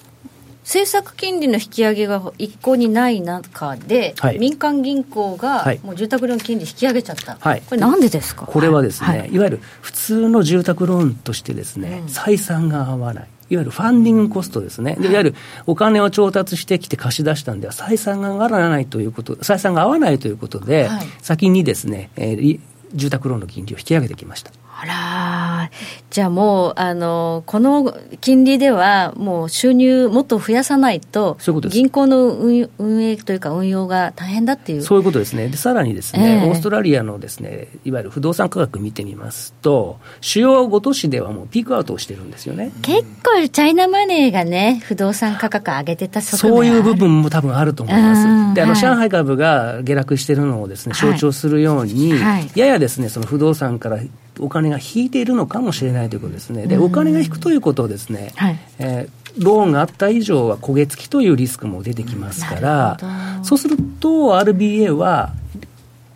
政策金利の引き上げが一向にない中で、はい、民間銀行がもう住宅ローン金利引き上げちゃった、はい、これ、なんでですか？これはですね、はい、いわゆる普通の住宅ローンとしてですね、うん、採算が合わない。いわゆるファンディングコストですね、い。わゆるお金を調達してきて貸し出したんでは、採算が上がらないということ、採算が合わないということで、はい、先にですね、えー、住宅ローンの金利を引き上げてきました。あらじゃあもうあのこの金利ではもう収入もっと増やさないと銀行の運営というか運用が大変だっていう。そういうことですね。でさらにですね、えー、オーストラリアのですねいわゆる不動産価格見てみますと主要5都市ではもうピークアウトをしてるんですよね。結構チャイナマネーがね不動産価格上げてたそういう部分も多分あると思います。であの、はい、上海株が下落してるのをですね象徴するように、はいはい、ややですねその不動産からお金が引いているのかもしれないということですね。で、お金が引くということをですね、はい、えー、ローンがあった以上は焦げ付きというリスクも出てきますから、そうすると RBA は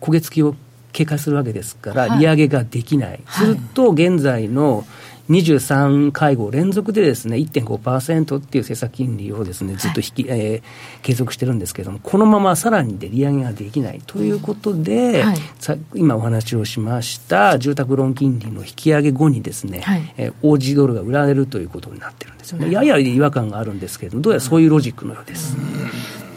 焦げ付きを警戒するわけですから、利上げができない、はい、すると現在の23会合連続でですね1.5%っていう政策金利をですねずっと引き、はい、えー、継続してるんですけれどもこのままさらにで利上げができない。ということで、はい、さ今お話をしました住宅ローン金利の引き上げ後にですね、はい、えージードルが売られるということになってるんですよね。やや違和感があるんですけれどもどうやらそういうロジックのようです。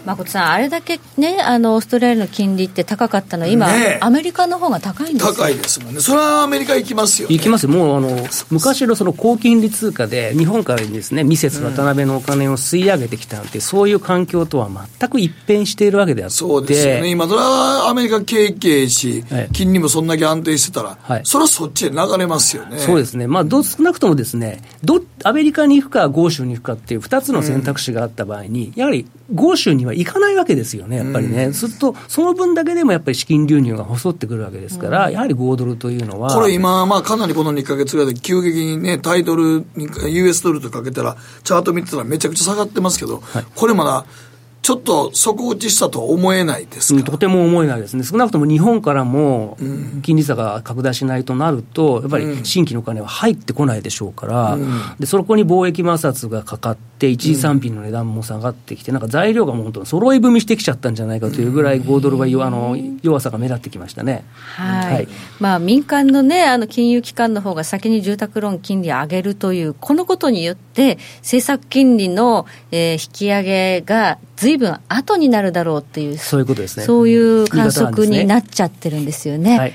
誠さん、あれだけね、あのオーストラリアの金利って高かったのは、今、ね、アメリカの方が高いんです高いですもんね、それはアメリカ行きますよ、ね、行きます。もうあの昔のその高金利通貨で、日本からですね、ミセス渡辺のお金を吸い上げてきたなんて、そういう環境とは全く一変しているわけであって、そうですよね、今、それはアメリカ景気し、はい、金利もそんだけ安定してたら、はい、それはそっちへ流れますよね。そうですね、まあ、ど少なくともですねど、アメリカに行くか、豪州に行くかっていう2つの選択肢があった場合に、うん、やはり豪州には行かないわけですよね、やっぱりね、うん、すると、その分だけでもやっぱり資金流入が細ってくるわけですから、うん、やはり5ドルというのは。これ今、まあ、かなりこの2か月ぐらいで急激にね、タイドル、US ドルとかけたら、チャート見てたらめちゃくちゃ下がってますけど、はい、これまだ、ちょっと底打ちしたとは思えないですか、とても思えないですね、少なくとも日本からも金利差が拡大しないとなると、やっぱり新規のお金は入ってこないでしょうから、うん、でそこに貿易摩擦がかかって、一時産品の値段も下がってきて、なんか材料がもう本当、揃い踏みしてきちゃったんじゃないかというぐらい、5ドルはあの弱さが目立ってきましたね、はい、はい、まあ、民間の,、ね、あの金融機関の方が先に住宅ローン金利を上げるという、このことによって、政策金利の、えー、引き上げがずいぶん後になるだろうっていう、そういうことですね。そういう観測になっちゃってるんですよね。はい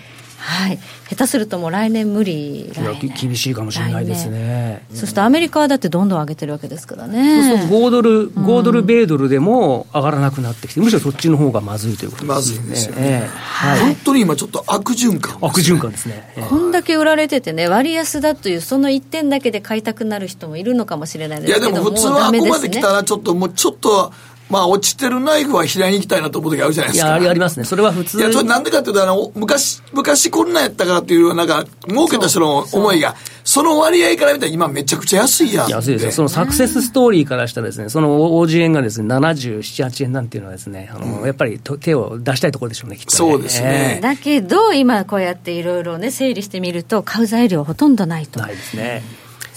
はい。下手するともう来年無理厳しいかもしれないですね。そうするとアメリカはだってどんどん上げてるわけですからね。そうすると5ドル5ドル米ドルでも上がらなくなってきてむしろそっちの方がまずいということですね。まずいですよね、えーはい、本当に今ちょっと悪循環、悪循環ですね、えー、こんだけ売られててね割安だというその1点だけで買いたくなる人もいるのかもしれないですけどいやでも普通はここまで来たらちょっともうちょっとまあ、落ちてるナイフは平に行きたいなと思う時あるじゃないですか。いや、ありますね。それは普通。いや、それなんでかっていうと、あの、昔、昔こんなんやったからっていう、なんか、儲けた人の思いが、その割合から見たら今めちゃくちゃ安いやん。安いですよ。そのサクセスストーリーからしたらですね、その OG 円がですね、77、8円なんていうのはですね、あの、うん、やっぱり手を出したいところでしょうね、きっと、ね、そうですね。えー、だけど、今こうやっていろいろね、整理してみると、買う材料ほとんどないと。ないですね。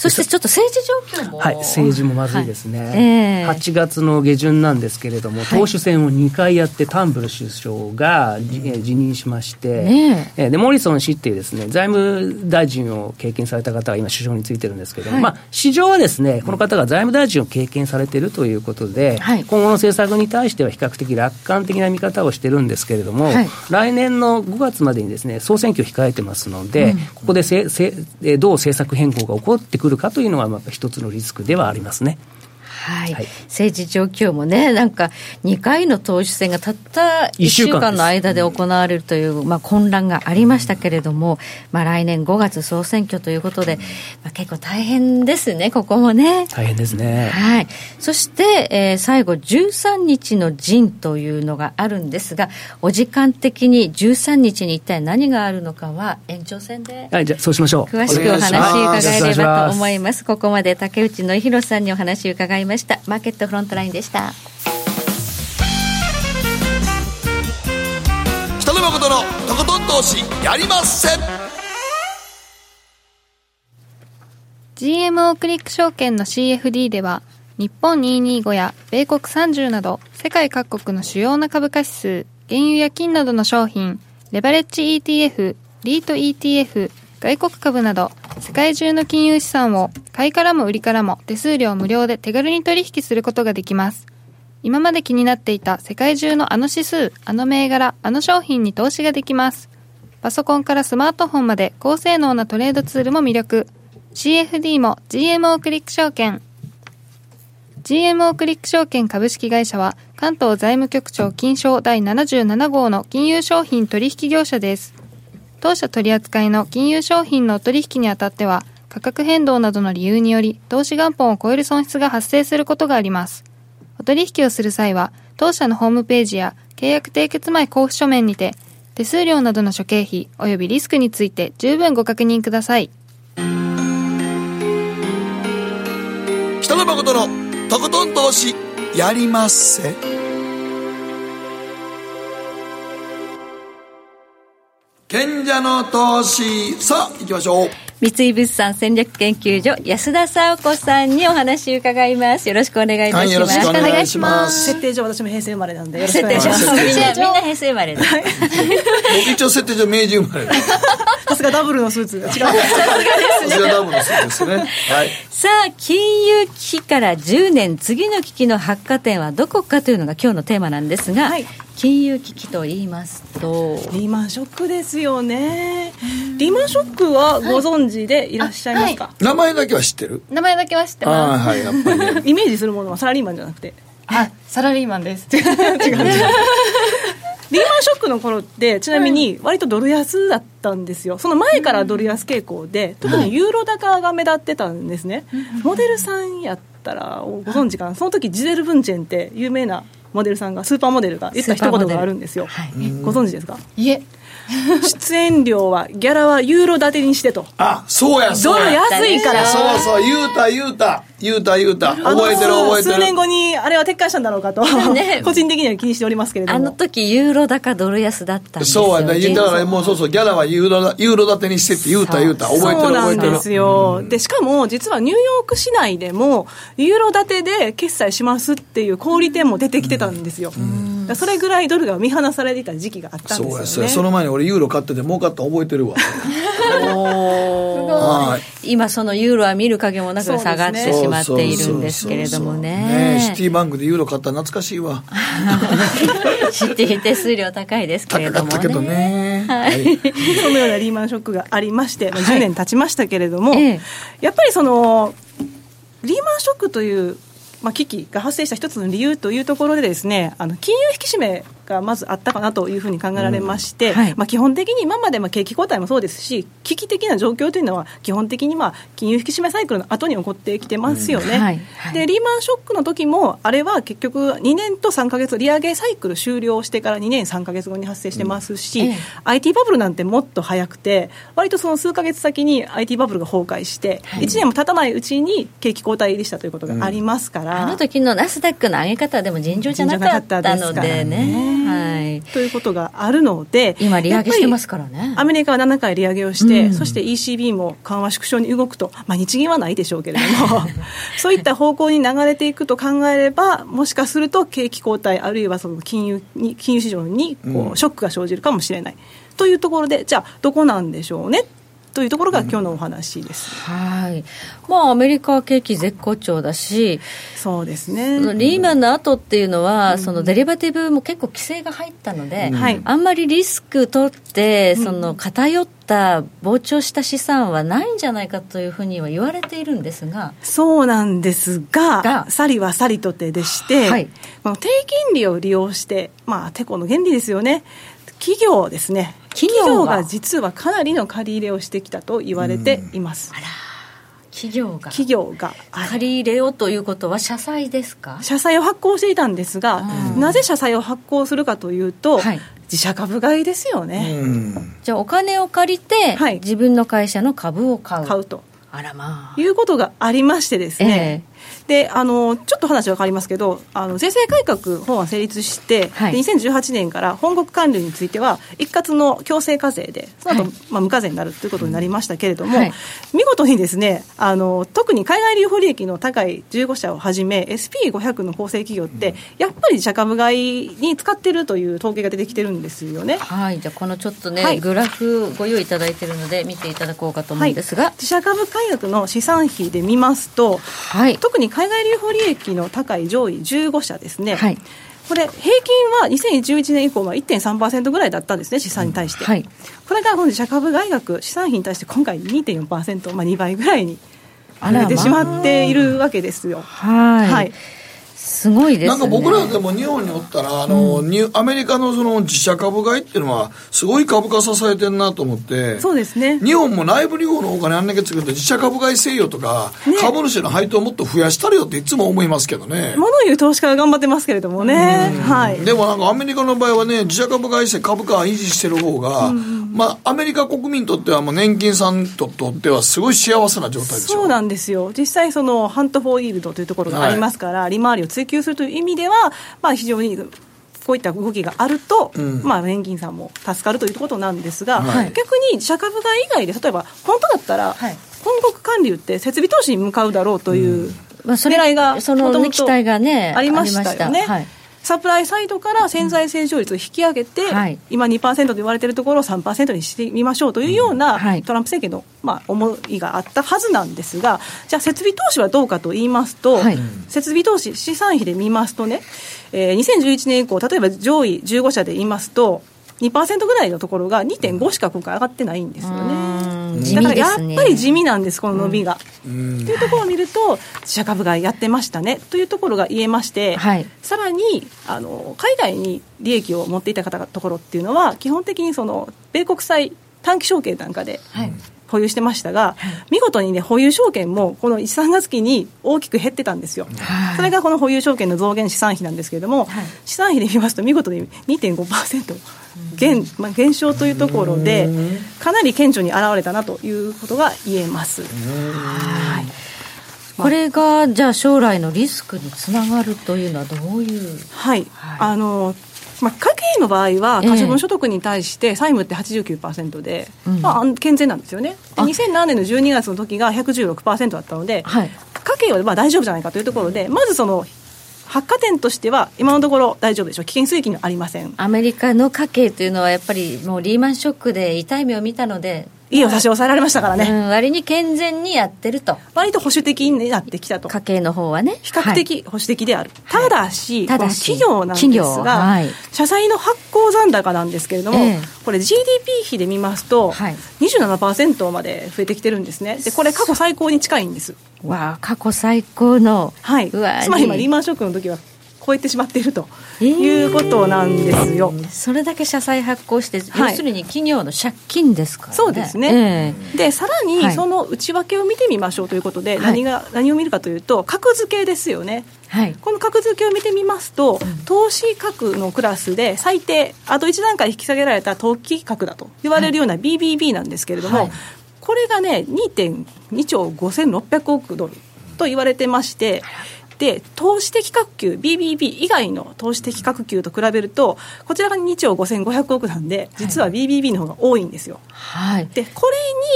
そしてちょっと政治状況も。はい、政治もまずいですね。はい。えー、8月の下旬なんですけれども、党首選を2回やって、タンブル首相が、辞任しまして、ね、で、モリソン氏っていうですね、財務大臣を経験された方が今首相についてるんですけども、はい、まあ、市場はですね、この方が財務大臣を経験されているということで、はい、今後の政策に対しては比較的楽観的な見方をしてるんですけれども、来年の5月までにですね、総選挙を控えてますので、うん、ここでせせどう政策変更が起こってくるるかというのは、一つのリスクではありますね。はい、はい、政治状況もね、なんか2回の党首選がたった1週間の間で行われるという、まあ、混乱がありましたけれども、まあ、来年5月総選挙ということで、まあ、結構大変ですね、ここもね。大変ですね。はい、そして、えー、最後、13日の陣というのがあるんですが、お時間的に13日に一体何があるのかは、延長戦で、はい、じゃそうしましょう。詳しくお話伺えればと思います。ここまで竹内典弘さんにお話伺いました。マーケットフロントラインでした北野誠のとことん投資やりません GMO クリック証券の CFD では日本225や米国30など世界各国の主要な株価指数原油や金などの商品レバレッジ ETF リート ETF 外国株など世界中の金融資産を買いからも売りからも手数料無料で手軽に取引することができます。今まで気になっていた世界中のあの指数、あの銘柄、あの商品に投資ができます。パソコンからスマートフォンまで高性能なトレードツールも魅力。CFD も GMO クリック証券。GMO クリック証券株式会社は関東財務局長金賞第77号の金融商品取引業者です。当社取扱いの金融商品の取引にあたっては、価格変動などの理由により、投資元本を超える損失が発生することがあります。お取引をする際は、当社のホームページや契約締結前交付書面にて、手数料などの諸経費及びリスクについて十分ご確認ください。北野誠のとことん投資やりまっせ。賢者の投資。さあ行きましょう。三井物産戦略研究所安田沙子さんにお話伺います。よろしくお願いいたします、はい、よろしくお願いします。設定上私も平成生まれなんで。設定上。みんなみんな平成生まれで僕一応設定上明治生まれ。さすがダブルのスーツ違う。さすがですねダブルのスーツですね、はい、さあ金融危機から10年次の危機の発火点はどこかというのが今日のテーマなんですが、はい金融危機と言いますと。リーマンショックですよね。リーマンショックはご存知でいらっしゃいますか、はい、名前だけは知ってる？名前だけは知ってます。はいやっぱり、ね、イメージするものはサラリーマンじゃなくて。あサラリーマンです。違う違う。リーマンショックの頃ってちなみに割とドル安だったんですよ。その前からドル安傾向で特にユーロ高が目立ってたんですね、モデルさんやったらご存知かな？その時ジゼル・ブンチェンって有名なモデルさんがスーパーモデルが言った一言があるんですよ、はい、ご存知ですか？いえ出演料はギャラはユーロ建てにしてと。あそうやそうや。安いから。そうそう言うた言うた言うた言うた。覚えてる覚えてる。数年後にあれは撤回したんだろうかと、ね、個人的には気にしておりますけれども。あの時ユーロ高ドル安だったんですよそうやね。だからもうそうそうギャラはユーロユーロ建てにしてって言うた言う。た覚えてる覚えてる。そうなんですよ、でしかも実はニューヨーク市内でもユーロ建てで決済しますっていう小売店も出てきてたんですよ、それぐらいドルが見放されていた時期があったんですよ、ね、そうその前に俺ユーロ買ってて儲かった覚えてるわ。今そのユーロは見る影もなく下がってしまっているんですけれどもね。シティバンクでユーロ買ったら懐かしいわ。シティ手数料高いですけれどもね。高かったけどね。はい、そのようなリーマンショックがありまして、まあ、10年経ちましたけれども、はい、やっぱりそのリーマンショックというまあ、危機が発生した一つの理由というところでですねあの金融引き締めがまずあったかなというふうに考えられまして、うん。はい、まあ、基本的に今までまあ景気後退もそうですし、危機的な状況というのは、基本的にまあ金融引き締めサイクルの後に起こってきてますよね、うん。はい。はい、でリーマンショックの時も、あれは結局、2年と3か月、利上げサイクル終了してから2年3か月後に発生してますし、うんええ、IT バブルなんてもっと早くて、割とその数か月先に IT バブルが崩壊して、はい、1年も経たないうちに景気後退入りしたということがありますから、あの時のナスダックの上げ方でも尋常じゃなかったのでね。はい、ということがあるので今利上げしてますからね。アメリカは7回利上げをして、うん、そして ECB も緩和縮小に動くと、まあ、日銀はないでしょうけれども そういった方向に流れていくと考えればもしかすると景気後退あるいはその金融に金融市場にこうショックが生じるかもしれない、うん、というところでじゃあどこなんでしょうねというところが今日のお話です、うん、はい。まあアメリカ景気絶好調だしそうですね。リーマンの後っていうのは、うん、そのデリバティブも結構規制が入ったので、うん、あんまりリスク取ってその偏った膨張した資産はないんじゃないかというふうには言われているんですが。そうなんですががさりはさりとてでして、はい、この低金利を利用してまあてこの原理ですよね。企業ですね企業が実はかなりの借り入れをしてきたと言われています。企業が。企業が借り入れをということは社債ですか？社債を発行していたんですが、なぜ社債を発行するかというと、はい、自社株買いですよね、じゃあお金を借りて、はい、自分の会社の株を買う。買うと。あらまあ。いうことがありましてですね、えであのちょっと話は変わりますけどあの税制改革法案成立して、はい、2018年から本国管理については一括の強制課税でその後、はい、まあ無課税になるということになりましたけれども、はい、見事にですねあの特に海外留保利益の高い15社をはじめ SP500 の構成企業ってやっぱり自社株買いに使ってるという統計が出てきてるんですよね。はい。じゃあこのちょっとね、グラフご用意いただいているので見ていただこうかと思うんですが、自社株買い額の資産比で見ますと、はい、特に海外留保利益の高い上位15社ですね、はい、これ、平均は2011年以降は1.3%ぐらいだったんですね、資産に対して。はい、これが自社株外額、資産費に対して今回2.4%、まあ、2倍ぐらいになってしまっているわけですよ。はい、はいすごいです、ね、なんか僕らでも日本におったら、あの、うん、アメリカのその自社株買いっていうのは、すごい株価支えてるなと思って、そうですね。日本も内部留保のお金あんだけ作って自社株買いせよとか、ね、株主の配当をもっと増やしたるよっていつも思いますけどね。物言う投資家が頑張ってますけれどもね。はい。でもなんかアメリカの場合はね、自社株買いして株価を維持してる方が、うん、まあ、アメリカ国民にとってはもう年金さんととってはすごい幸せな状態ですよ。そうなんですよ。実際その、ハント・フォー・イールドというところがありますから、はい、利回りを追求するという意味では、まあ、非常にこういった動きがあると、うん、まあ、年金さんも助かるということなんですが、はい、逆に社株買い以外で、例えば、本当だったら、はい、本国管理って設備投資に向かうだろうという、まあ、狙いが、その、ね、期待がね、ありましたよね。はいサプライサイドから潜在成長率を引き上げて、うん。はい、今2%と言われているところを3%にしてみましょうというような、うんはい、トランプ政権の、まあ、思いがあったはずなんですが、じゃあ、設備投資はどうかと言いますと、はい、設備投資、資産比で見ますとね、えー、2011年以降、例えば上位15社で言いますと、2%ぐらいのところが2.5しか今回上がってないんですよね。だからやっぱり地味なんです、この伸びが。と、うん、いうところを見ると、自社株買いやってましたね。というところが言えまして、はい、さらにあの海外に利益を持っていた方のところっていうのは、基本的にその米国債短期証券なんかで、はい保有してましたが、見事にね、保有証券もこの1、3月期に大きく減ってたんですよ。それがこの保有証券の増減資産比なんですけれども、資産比で見ますと見事に2.5%減,、まあ、減少というところで、かなり顕著に現れたなということが言えます。はい。これがじゃあ将来のリスクにつながるというのはどういう、はい、はい、あのまあ、家計の場合は、可処分所得に対して債務って89%で、えー、まあ、健全なんですよね、で2007年の12月の時が116%だったので、はい、家計はまあ大丈夫じゃないかというところで、まずその発火点としては、今のところ大丈夫でしょう、危険水域にはありません。アメリカの家計というのは、やっぱりもうリーマンショックで痛い目を見たので、いいお差し押さえられましたからね、うん、割に健全にやってると。割と保守的になってきたと。家計の方はね。比較的保守的である、はい、ただし、ただし。企業なんですが、はい、社債の発行降残高なんですけれども、えー、これ GDP 比で見ますと、はい、27%まで増えてきてるんですね。でこれ過去最高に近いんです。わあ過去最高の。はい。つまり今リーマンショックの時は超えてしまっているということなんですよ、えー、それだけ社債発行して、はい、要するに企業の借金ですから、ね、そうですね、えー、でさらにその内訳を見てみましょうということで、はい、何が何を見るかというと格付けですよね。はい、この格付けを見てみますと、投資額のクラスで最低、あと1段階引き下げられた投機額だと言われるような BBB なんですけれども、はい、これがね、2.2兆5600億ドルと言われてまして、で投資的確給 BBB 以外の投資的確給と比べるとこちらが2兆5500億なんで実は BBB の方が多いんですよ、はい、でこ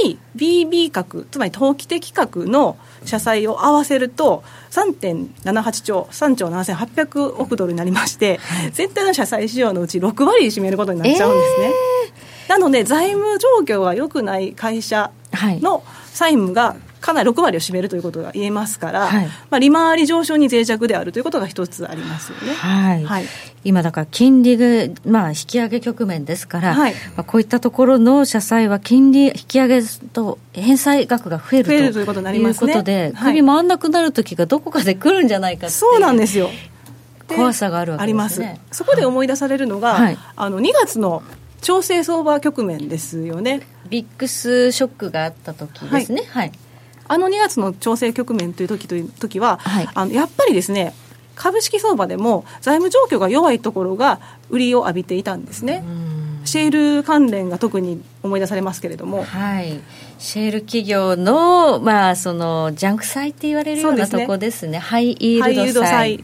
れに BB 格つまり投機的確の社債を合わせると3.78兆3兆7800億ドルになりまして、はい、全体の社債市場のうち6割占めることになっちゃうんですね、えー、なので財務状況が良くない会社の債務がかなり6割を占めるということが言えますから、はい、まあ、利回り上昇に脆弱であるということが一つありますよね。はい、はい、今だから金利が、まあ、引き上げ局面ですから、はい、まあ、こういったところの社債は金利引き上げと返済額が増えるということになります、ね、ことで、首回んなくなる時がどこかで来るんじゃないかそうなんですよ。怖さがあるわけです、ね、あります。そこで思い出されるのが、はい、あの2月の調整相場局面ですよね。ビックスショックがあった時ですね。はいあの2月の調整局面という時という時は、はい、あのやっぱりですね株式相場でも財務状況が弱いところが売りを浴びていたんですね。シェール関連が特に思い出されますけれども、はい、シェール企業の,、まあそのジャンク債って言われるようなとこですね、すねハイイールド債。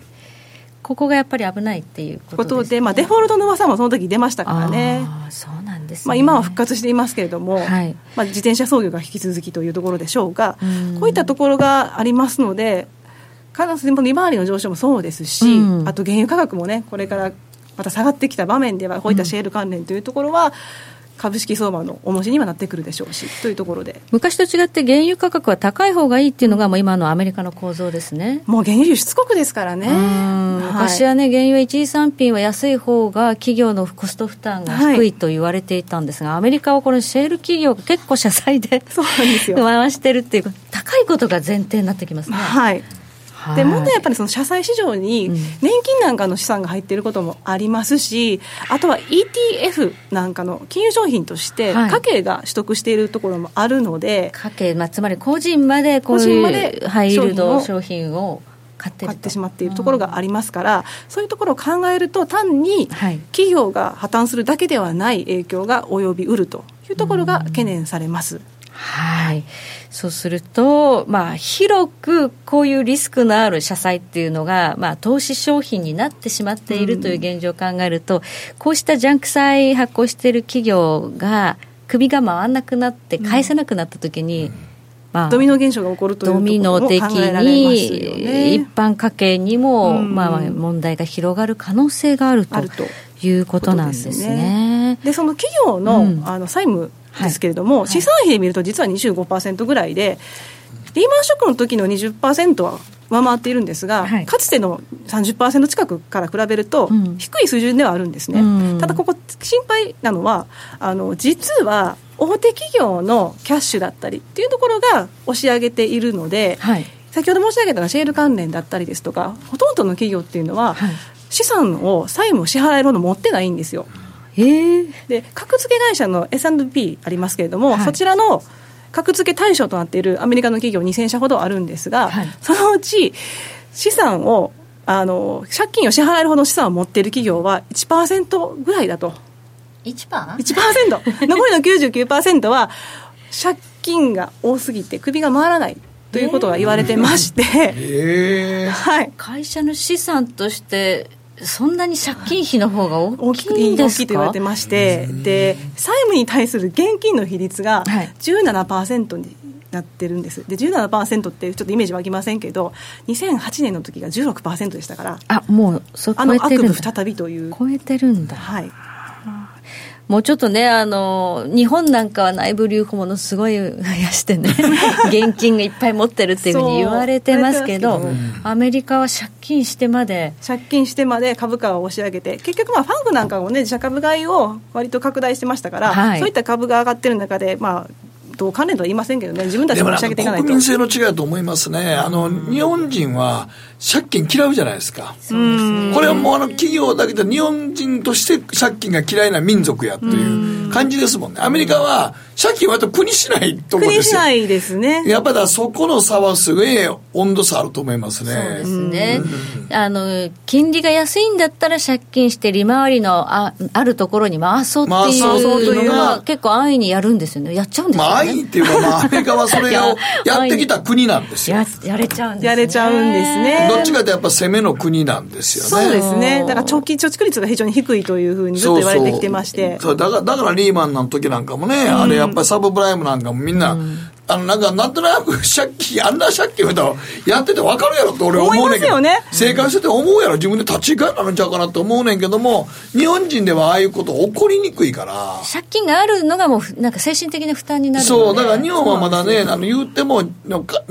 ここがやっぱり危ないっていうことで、ね、まあ、デフォルトの噂もその時出ましたからね。そうなんです、ね、まあ、今は復活していますけれども、はい、まあ、自転車操業が引き続きというところでしょうが、うこういったところがありますので、必ず利回りの上昇もそうですし、うん、あと原油価格もね、これからまた下がってきた場面では、こういったシェール関連というところは、うん株式相場の重しにはなってくるでしょうしというところで。昔と違って原油価格は高い方がいいっていうのがもう今のアメリカの構造ですね。もう原油輸出国ですからね、昔はね原油一時産品は安い方が企業のコスト負担が低いと言われていたんですが、はい、アメリカはこのシェール企業が結構社債でそうなんですよ。回してるっていう高いことが前提になってきますね。はいで問題はやっぱりその社債市場に年金なんかの資産が入っていることもありますし、あとは ETF なんかの金融商品として家計が取得しているところもあるので、はい、家計、まあ、つまり個人までこういうハイールド商品を買って買ってしまっているところがありますから、そういうところを考えると単に企業が破綻するだけではない影響が及びうるというところが懸念されます。はい、そうすると、まあ、広くこういうリスクのある社債っていうのが、まあ、投資商品になってしまっているという現状を考えると、うん、こうしたジャンク債発行している企業が首が回らなくなって返せなくなった時に、うん。まあ、ドミノ現象が起こるというドミノ的に一般家計にも、うん、まあ、問題が広がる可能性があるということなんですね。で、ね、その企業の,、あの債務ですけれども、はい、資産比で見ると実は25%ぐらいで、リーマンショックの時の20%は上回っているんですが、はい、かつての30%近くから比べると、低い水準ではあるんですね、うん、ただここ、心配なのは、あの実は大手企業のキャッシュだったりっていうところが押し上げているので、はい、先ほど申し上げたシェール関連だったりですとか、ほとんどの企業っていうのは、資産を債務を支払えるもの持ってないんですよ。で格付け会社の S&P ありますけれども、はい、そちらの格付け対象となっているアメリカの企業2000社ほどあるんですが、はい、そのうち資産をあの借金を支払えるほど資産を持っている企業は1%ぐらいだと。1%?1% 残りの99%は借金が多すぎて首が回らないということが言われてまして、えー、はい、会社の資産としてそんなに借金費の方が大きいんですか？大きいと言われてまして、で債務に対する現金の比率が17%になってるんです。で17%ってちょっとイメージ湧きませんけど2008年の時が16%でしたからあもうそあの悪夢再びという。超えてるんだ。はいもうちょっとね、あの、日本なんかは内部留保ものすごい増やしてね、現金がいっぱい持ってるっていうふうに言われてますけど、アメリカは借金してまで。借金してまで株価を押し上げて、結局まあファンクなんかもね、自社株買いを割と拡大してましたから、はい、そういった株が上がってる中で、まあ、と関連とは言いませんけどね、自分たちも仕上げていかないと。国民性の違いだと思いますね。あの、日本人は借金嫌うじゃないですか。すね、これはもうあの企業だけで日本人として借金が嫌いな民族やという感じですもんね。アメリカは借金はと国しないとこですよ。国しないですね。やっぱりそこの差はすごい温度差あると思いますね。そうですね。あの、金利が安いんだったら借金して利回りのああるところに回そうっていうのが結構安易にやるんですよね。やっちゃうんですよね。まあ安易っていうか、まあ アメリカはそれをやってきた国なんですよ。ややれちゃうんですね。やれちゃうんですね。どっちかってやっぱ攻めの国なんですよね。そうですね。だから長期貯蓄率が非常に低いというふうにずっと言われてきてまして。そうだから、だからリーマンの時なんかもね、あれやっぱりサブプライムなんかもみんな、あの、なんか、なんとなく借金、あんな借金たら、やってて分かるやろって俺思うねんけど。ね、生活してて思うやろ。自分で立ち返らんちゃうかなって思うねんけども、日本人ではああいうこと起こりにくいから。借金があるのがもう、なんか精神的な負担になるそう、だから日本はまだね、あの、言っても、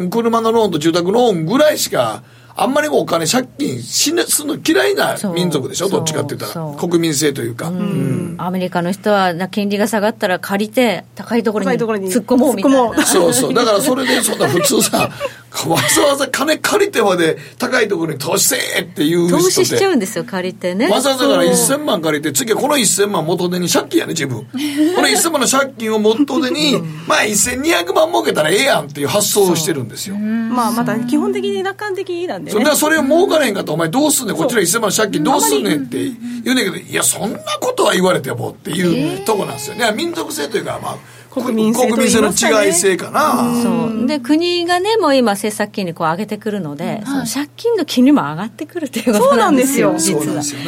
車のローンと住宅ローンぐらいしか、あんまりお金借金しねすの嫌いな民族でしょ？どっちかって言ったら。国民性というか、うん、アメリカの人は金利が下がったら借りて高いところに突っ込もうみたいな。そうそう。だからそれでそんな普通さ わざわざ金借りてまで高いところに投資せえっていう人投資しちゃうんですよ借りてね。わざわざから1000万借りて次はこの1000万元手に借金やね自分。この1000万の借金を元手にまあ1200万儲けたらええやんっていう発想をしてるんですよ。まあまた基本的に楽観的なんでね。そそれを儲かれへんかったお前どうすんねん？こっちら1000万の借金どうすんねんって言うねんけどいやそんなことは言われてもっていうとこなんですよね。民族性というかまあ国民性、ね、国民性の違い性かな、そう。で国がねもう今政策金利こう上げてくるので、その借金の金利も上がってくるということなんですよ実は。そ,、ね、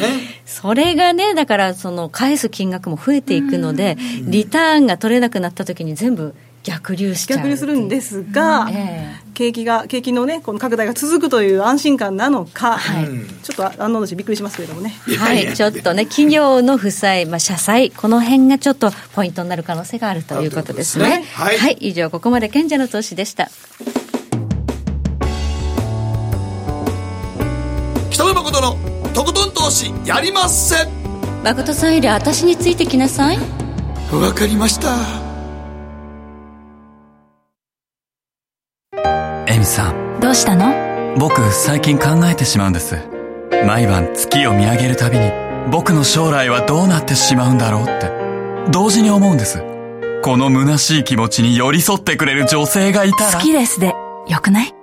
それがねだからその返す金額も増えていくので、リターンが取れなくなった時に全部逆流し逆流するんですが、えー、景気が景気のねこの拡大が続くという安心感なのか、はい、ちょっとあの私びっくりしますけれどもね。はい。ちょっとね企業の負債、まあ、社債この辺がちょっとポイントになる可能性があるということですね、ね、はい、はい、以上ここまで賢者の投資でした。北野誠のとことん投資やりません。誠さんより私についてきなさい。わかりましたさん。どうしたの？僕最近考えてしまうんです。毎晩月を見上げるたびに僕の将来はどうなってしまうんだろうって。同時に思うんです。この虚しい気持ちに寄り添ってくれる女性がいたら。好きですでよくない？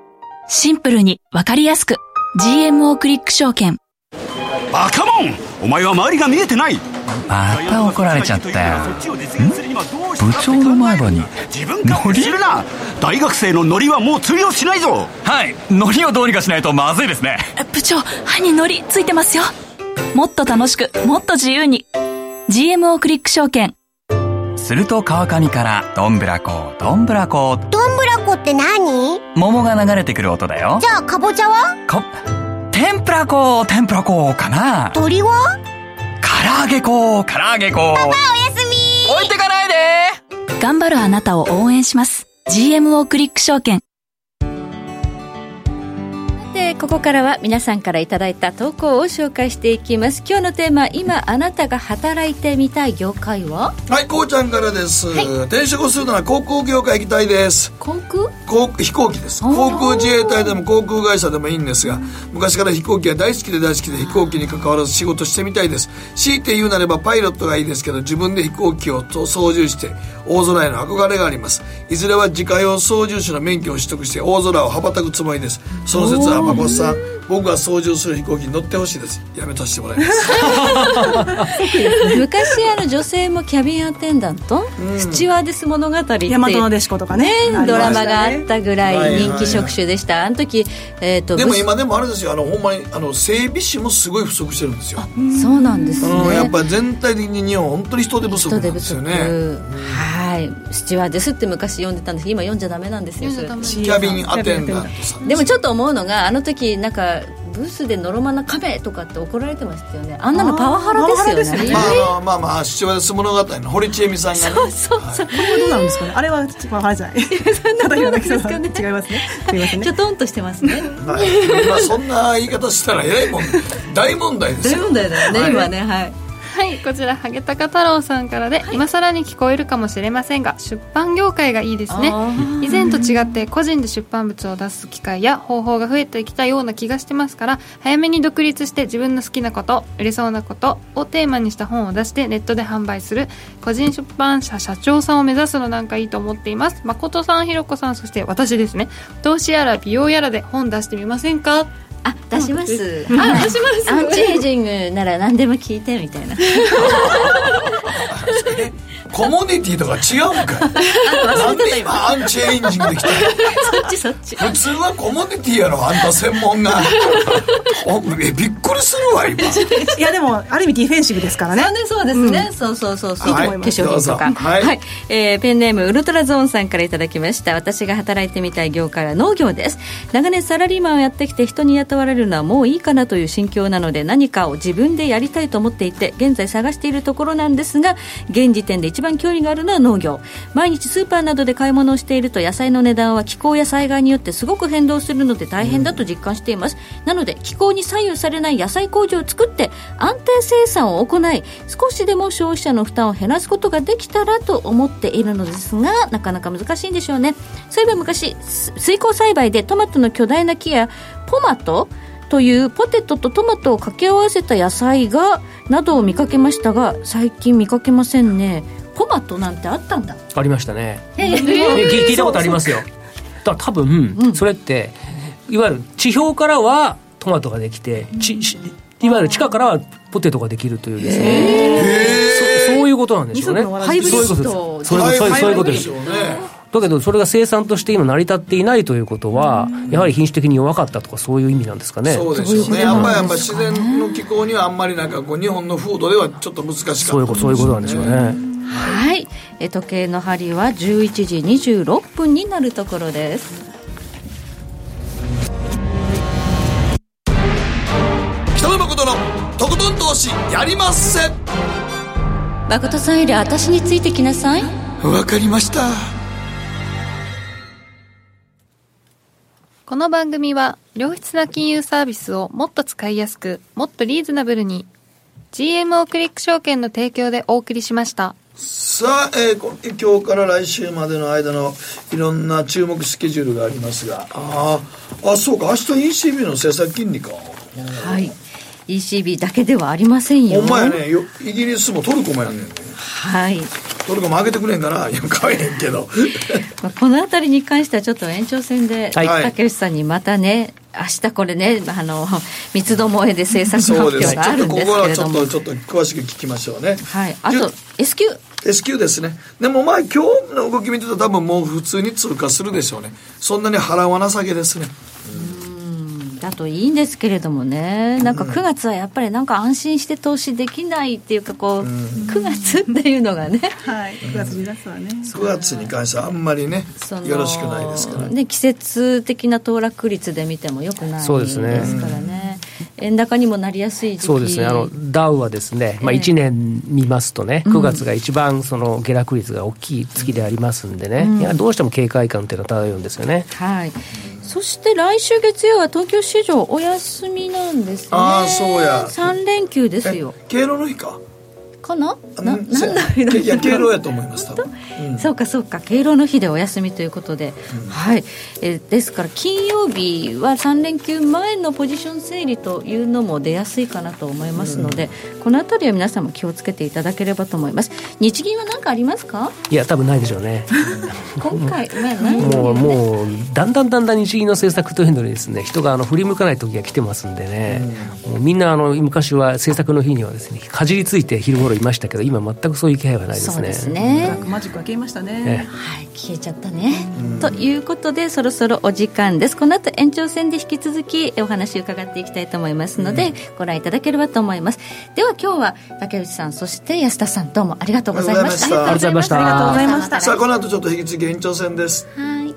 シンプルにわかりやすく。GMO クリック証券。バカモン！お前は周りが見えてないまた怒られちゃったよ。ん？部長の前歯に。ノリ？するな大学生のノリはもう通用しないぞ。はい。ノリをどうにかしないとまずいですね。部長歯にノリついてますよ。もっと楽しくもっと自由に。GMO クリック証券。すると川上からどんぶらこどんぶらこ。どんぶらこって何？桃が流れてくる音だよ。じゃあかぼちゃは？か天ぷら粉天ぷら粉かな。鳥は？唐揚げ粉唐揚げ粉パパおやすみ。置いてかないで。頑張るあなたを応援します。GMO クリック証券。でここからは皆さんからいただいた投稿を紹介していきます。今日のテーマ今あなたが働いてみたい業界は？はいこうちゃんからです、はい、転職するなら航空業界行きたいです。航空？航飛行機です。航空自衛隊でも航空会社でもいいんですが昔から飛行機が大好きで大好きで飛行機に関わらず仕事してみたいです。強いて言うなればパイロットがいいですけど自分で飛行機を操縦して大空への憧れがあります。いずれは自家用操縦士の免許を取得して大空を羽ばたくつもりです。その説は誠さん僕が操縦する飛行機に乗ってほしいです。やめさせてもらいます。昔あの女性もキャビンアテンダント、うん、スチュワーデス物語って大和の弟子子とかね、ね、ドラマがあったぐらい人気職種でした、あの時、えーと、でも今でもあれですよ。あのほんまにあの整備士もすごい不足してるんですよ。そうなんですね、やっぱ全体的に日本本当に人手不足なんですよね。ははいスチュワーデスって昔読んでたんですけど今読んじゃダメなんですよキャビンアテンダントさん。でもちょっと思うのがあの時なんかブースでノロマな壁とかって怒られてましたよね。あんなのパワハラですよね。まあまあまあ父親です物語の堀ちえみさんがね。そうそうそう、これはどうなんですかね？あれはパワハラじゃない。そんなどうな んですかね。違いますねすいませんね。ちょとんとしてますね。はい。まあそんな言い方したらえらいもん。大問題ですよ。大問題だよね、今ねはいはいこちらハゲタカ太郎さんからで、はい、今更に聞こえるかもしれませんが出版業界がいいですね。以前と違って個人で出版物を出す機会や方法が増えてきたような気がしてますから早めに独立して自分の好きなこと売れそうなことをテーマにした本を出してネットで販売する個人出版社社長さんを目指すのなんかいいと思っています。誠さんひろこさんそして私ですね。投資やら美容やらで本出してみませんか？あ出します。あ出します。アンチエイジングなら何でも聞いてみたいな。コモディティとか違うんかなんで今アンチエイジングできたそっちそっち。普通はコモディティやろあんた専門が。えびっくりするわ今。いやでもある意味ディフェンシブですからね。そうですね、うん、そうそうそうそう、はい、化粧品とか。はい、はい、えー、ペンネームウルトラゾーンさんからいただきました。私が働いてみたい業界は農業です。長年サラリーマンをやってきて人に雇われるのはもういいかなという心境なので何かを自分でやりたいと思っていて現在探しているところなんですが現時点で一番興味があるのは農業。毎日スーパーなどで買い物をしていると野菜の値段は気候や災害によってすごく変動するので大変だと実感しています、うん、なので気候に左右されない野菜工場を作って安定生産を行い少しでも消費者の負担を減らすことができたらと思っているのですがなかなか難しいんでしょうね。そういえば昔水耕栽培でトマトの巨大な木やポマトというポテトとトマトを掛け合わせた野菜がなどを見かけましたが最近見かけませんね。トマトなんてあったんだ。ありましたね、えー、聞いたことありますよ。だ多分、うん、それっていわゆる地表からはトマトができて、ちいわゆる地下からはポテトができるというですね、そそういうことなんでしょうね。ハイブリッドそういうことです。よねだけどそれが生産として今成り立っていないということは、やはり品種的に弱かったとかそういう意味なんですかね。そうですよね。やっぱりやっぱ自然の気候にはあんまりなんかこう日本の風土ではちょっと難しかった、そういうことそういうことなんでしょうね。はい。え時計の針は11時26分になるところです。北野誠のとことん投資やりまっせ。誠さんより私についてきなさい。わかりましたこの番組は良質な金融サービスをもっと使いやすくもっとリーズナブルに GMO クリック証券の提供でお送りしました。さあ、えー、今日から来週までの間のいろんな注目スケジュールがありますが。ああそうか。明日 ECB の政策金利かはい ECB だけではありませんよ。ほんまやね。イギリスもトルコもやんねん。ねはい。トルコも上げてくれんかな。いや買えへんけど。まあこの辺りに関してはちょっと延長戦で、はい、竹内さんにまたね明日これねあの三つどもえで政策発表があるんですけれども。ちょっとちょっと詳しく聞きましょうね。はい。あと S q S q ですね。でもまあ今日の動き見てると多分もう普通に通過するでしょうね。そんなに払わなさげですねだといいんですけれどもね、なんか9月はやっぱりなんか安心して投資できないっていうかこう、うん、9月っていうのがね、はい、9月10月はね。9月に関してはあんまりねよろしくないですから。ね季節的な騰落率で見てもよくないですからね。円高にもなりやすい時期。そうですね。あのダウはですね、まあ、1年見ますとね、9月が一番その下落率が大きい月でありますんでね、うん、いやどうしても警戒感っていうのは漂うんですよね。はいそして来週月曜は東京市場お休みなんですね。ああそうや。3連休ですよ。敬老の日か？かなな何のいや敬老やと思いますうん、そうかそうか。敬老の日でお休みということで、うん、はい。えですから金曜日は3連休前のポジション整理というのも出やすいかなと思いますので、うん、この辺りは皆さんも気をつけていただければと思います。日銀は何かありますか？いや多分ないでしょうね。今回、まあ、ない、ね、もうもうだんだんだんだん日銀の政策というのにですね人があの振り向かない時が来てますんでね、もうみんなあの昔は政策の日にはですねかじりついて昼頃いましたけど今全くそういう気配はないですね。そうですね。マジックは消えましたね、はい消えちゃったね、ということでそろそろお時間です。この後延長戦で引き続きお話伺っていきたいと思いますので、うん、ご覧いただければと思います。では今日は竹内さんそして安田さんどうもありがとうございました。ありがとうございました。ありがとうございました。さあこの後ちょっと引き続き延長戦です、はい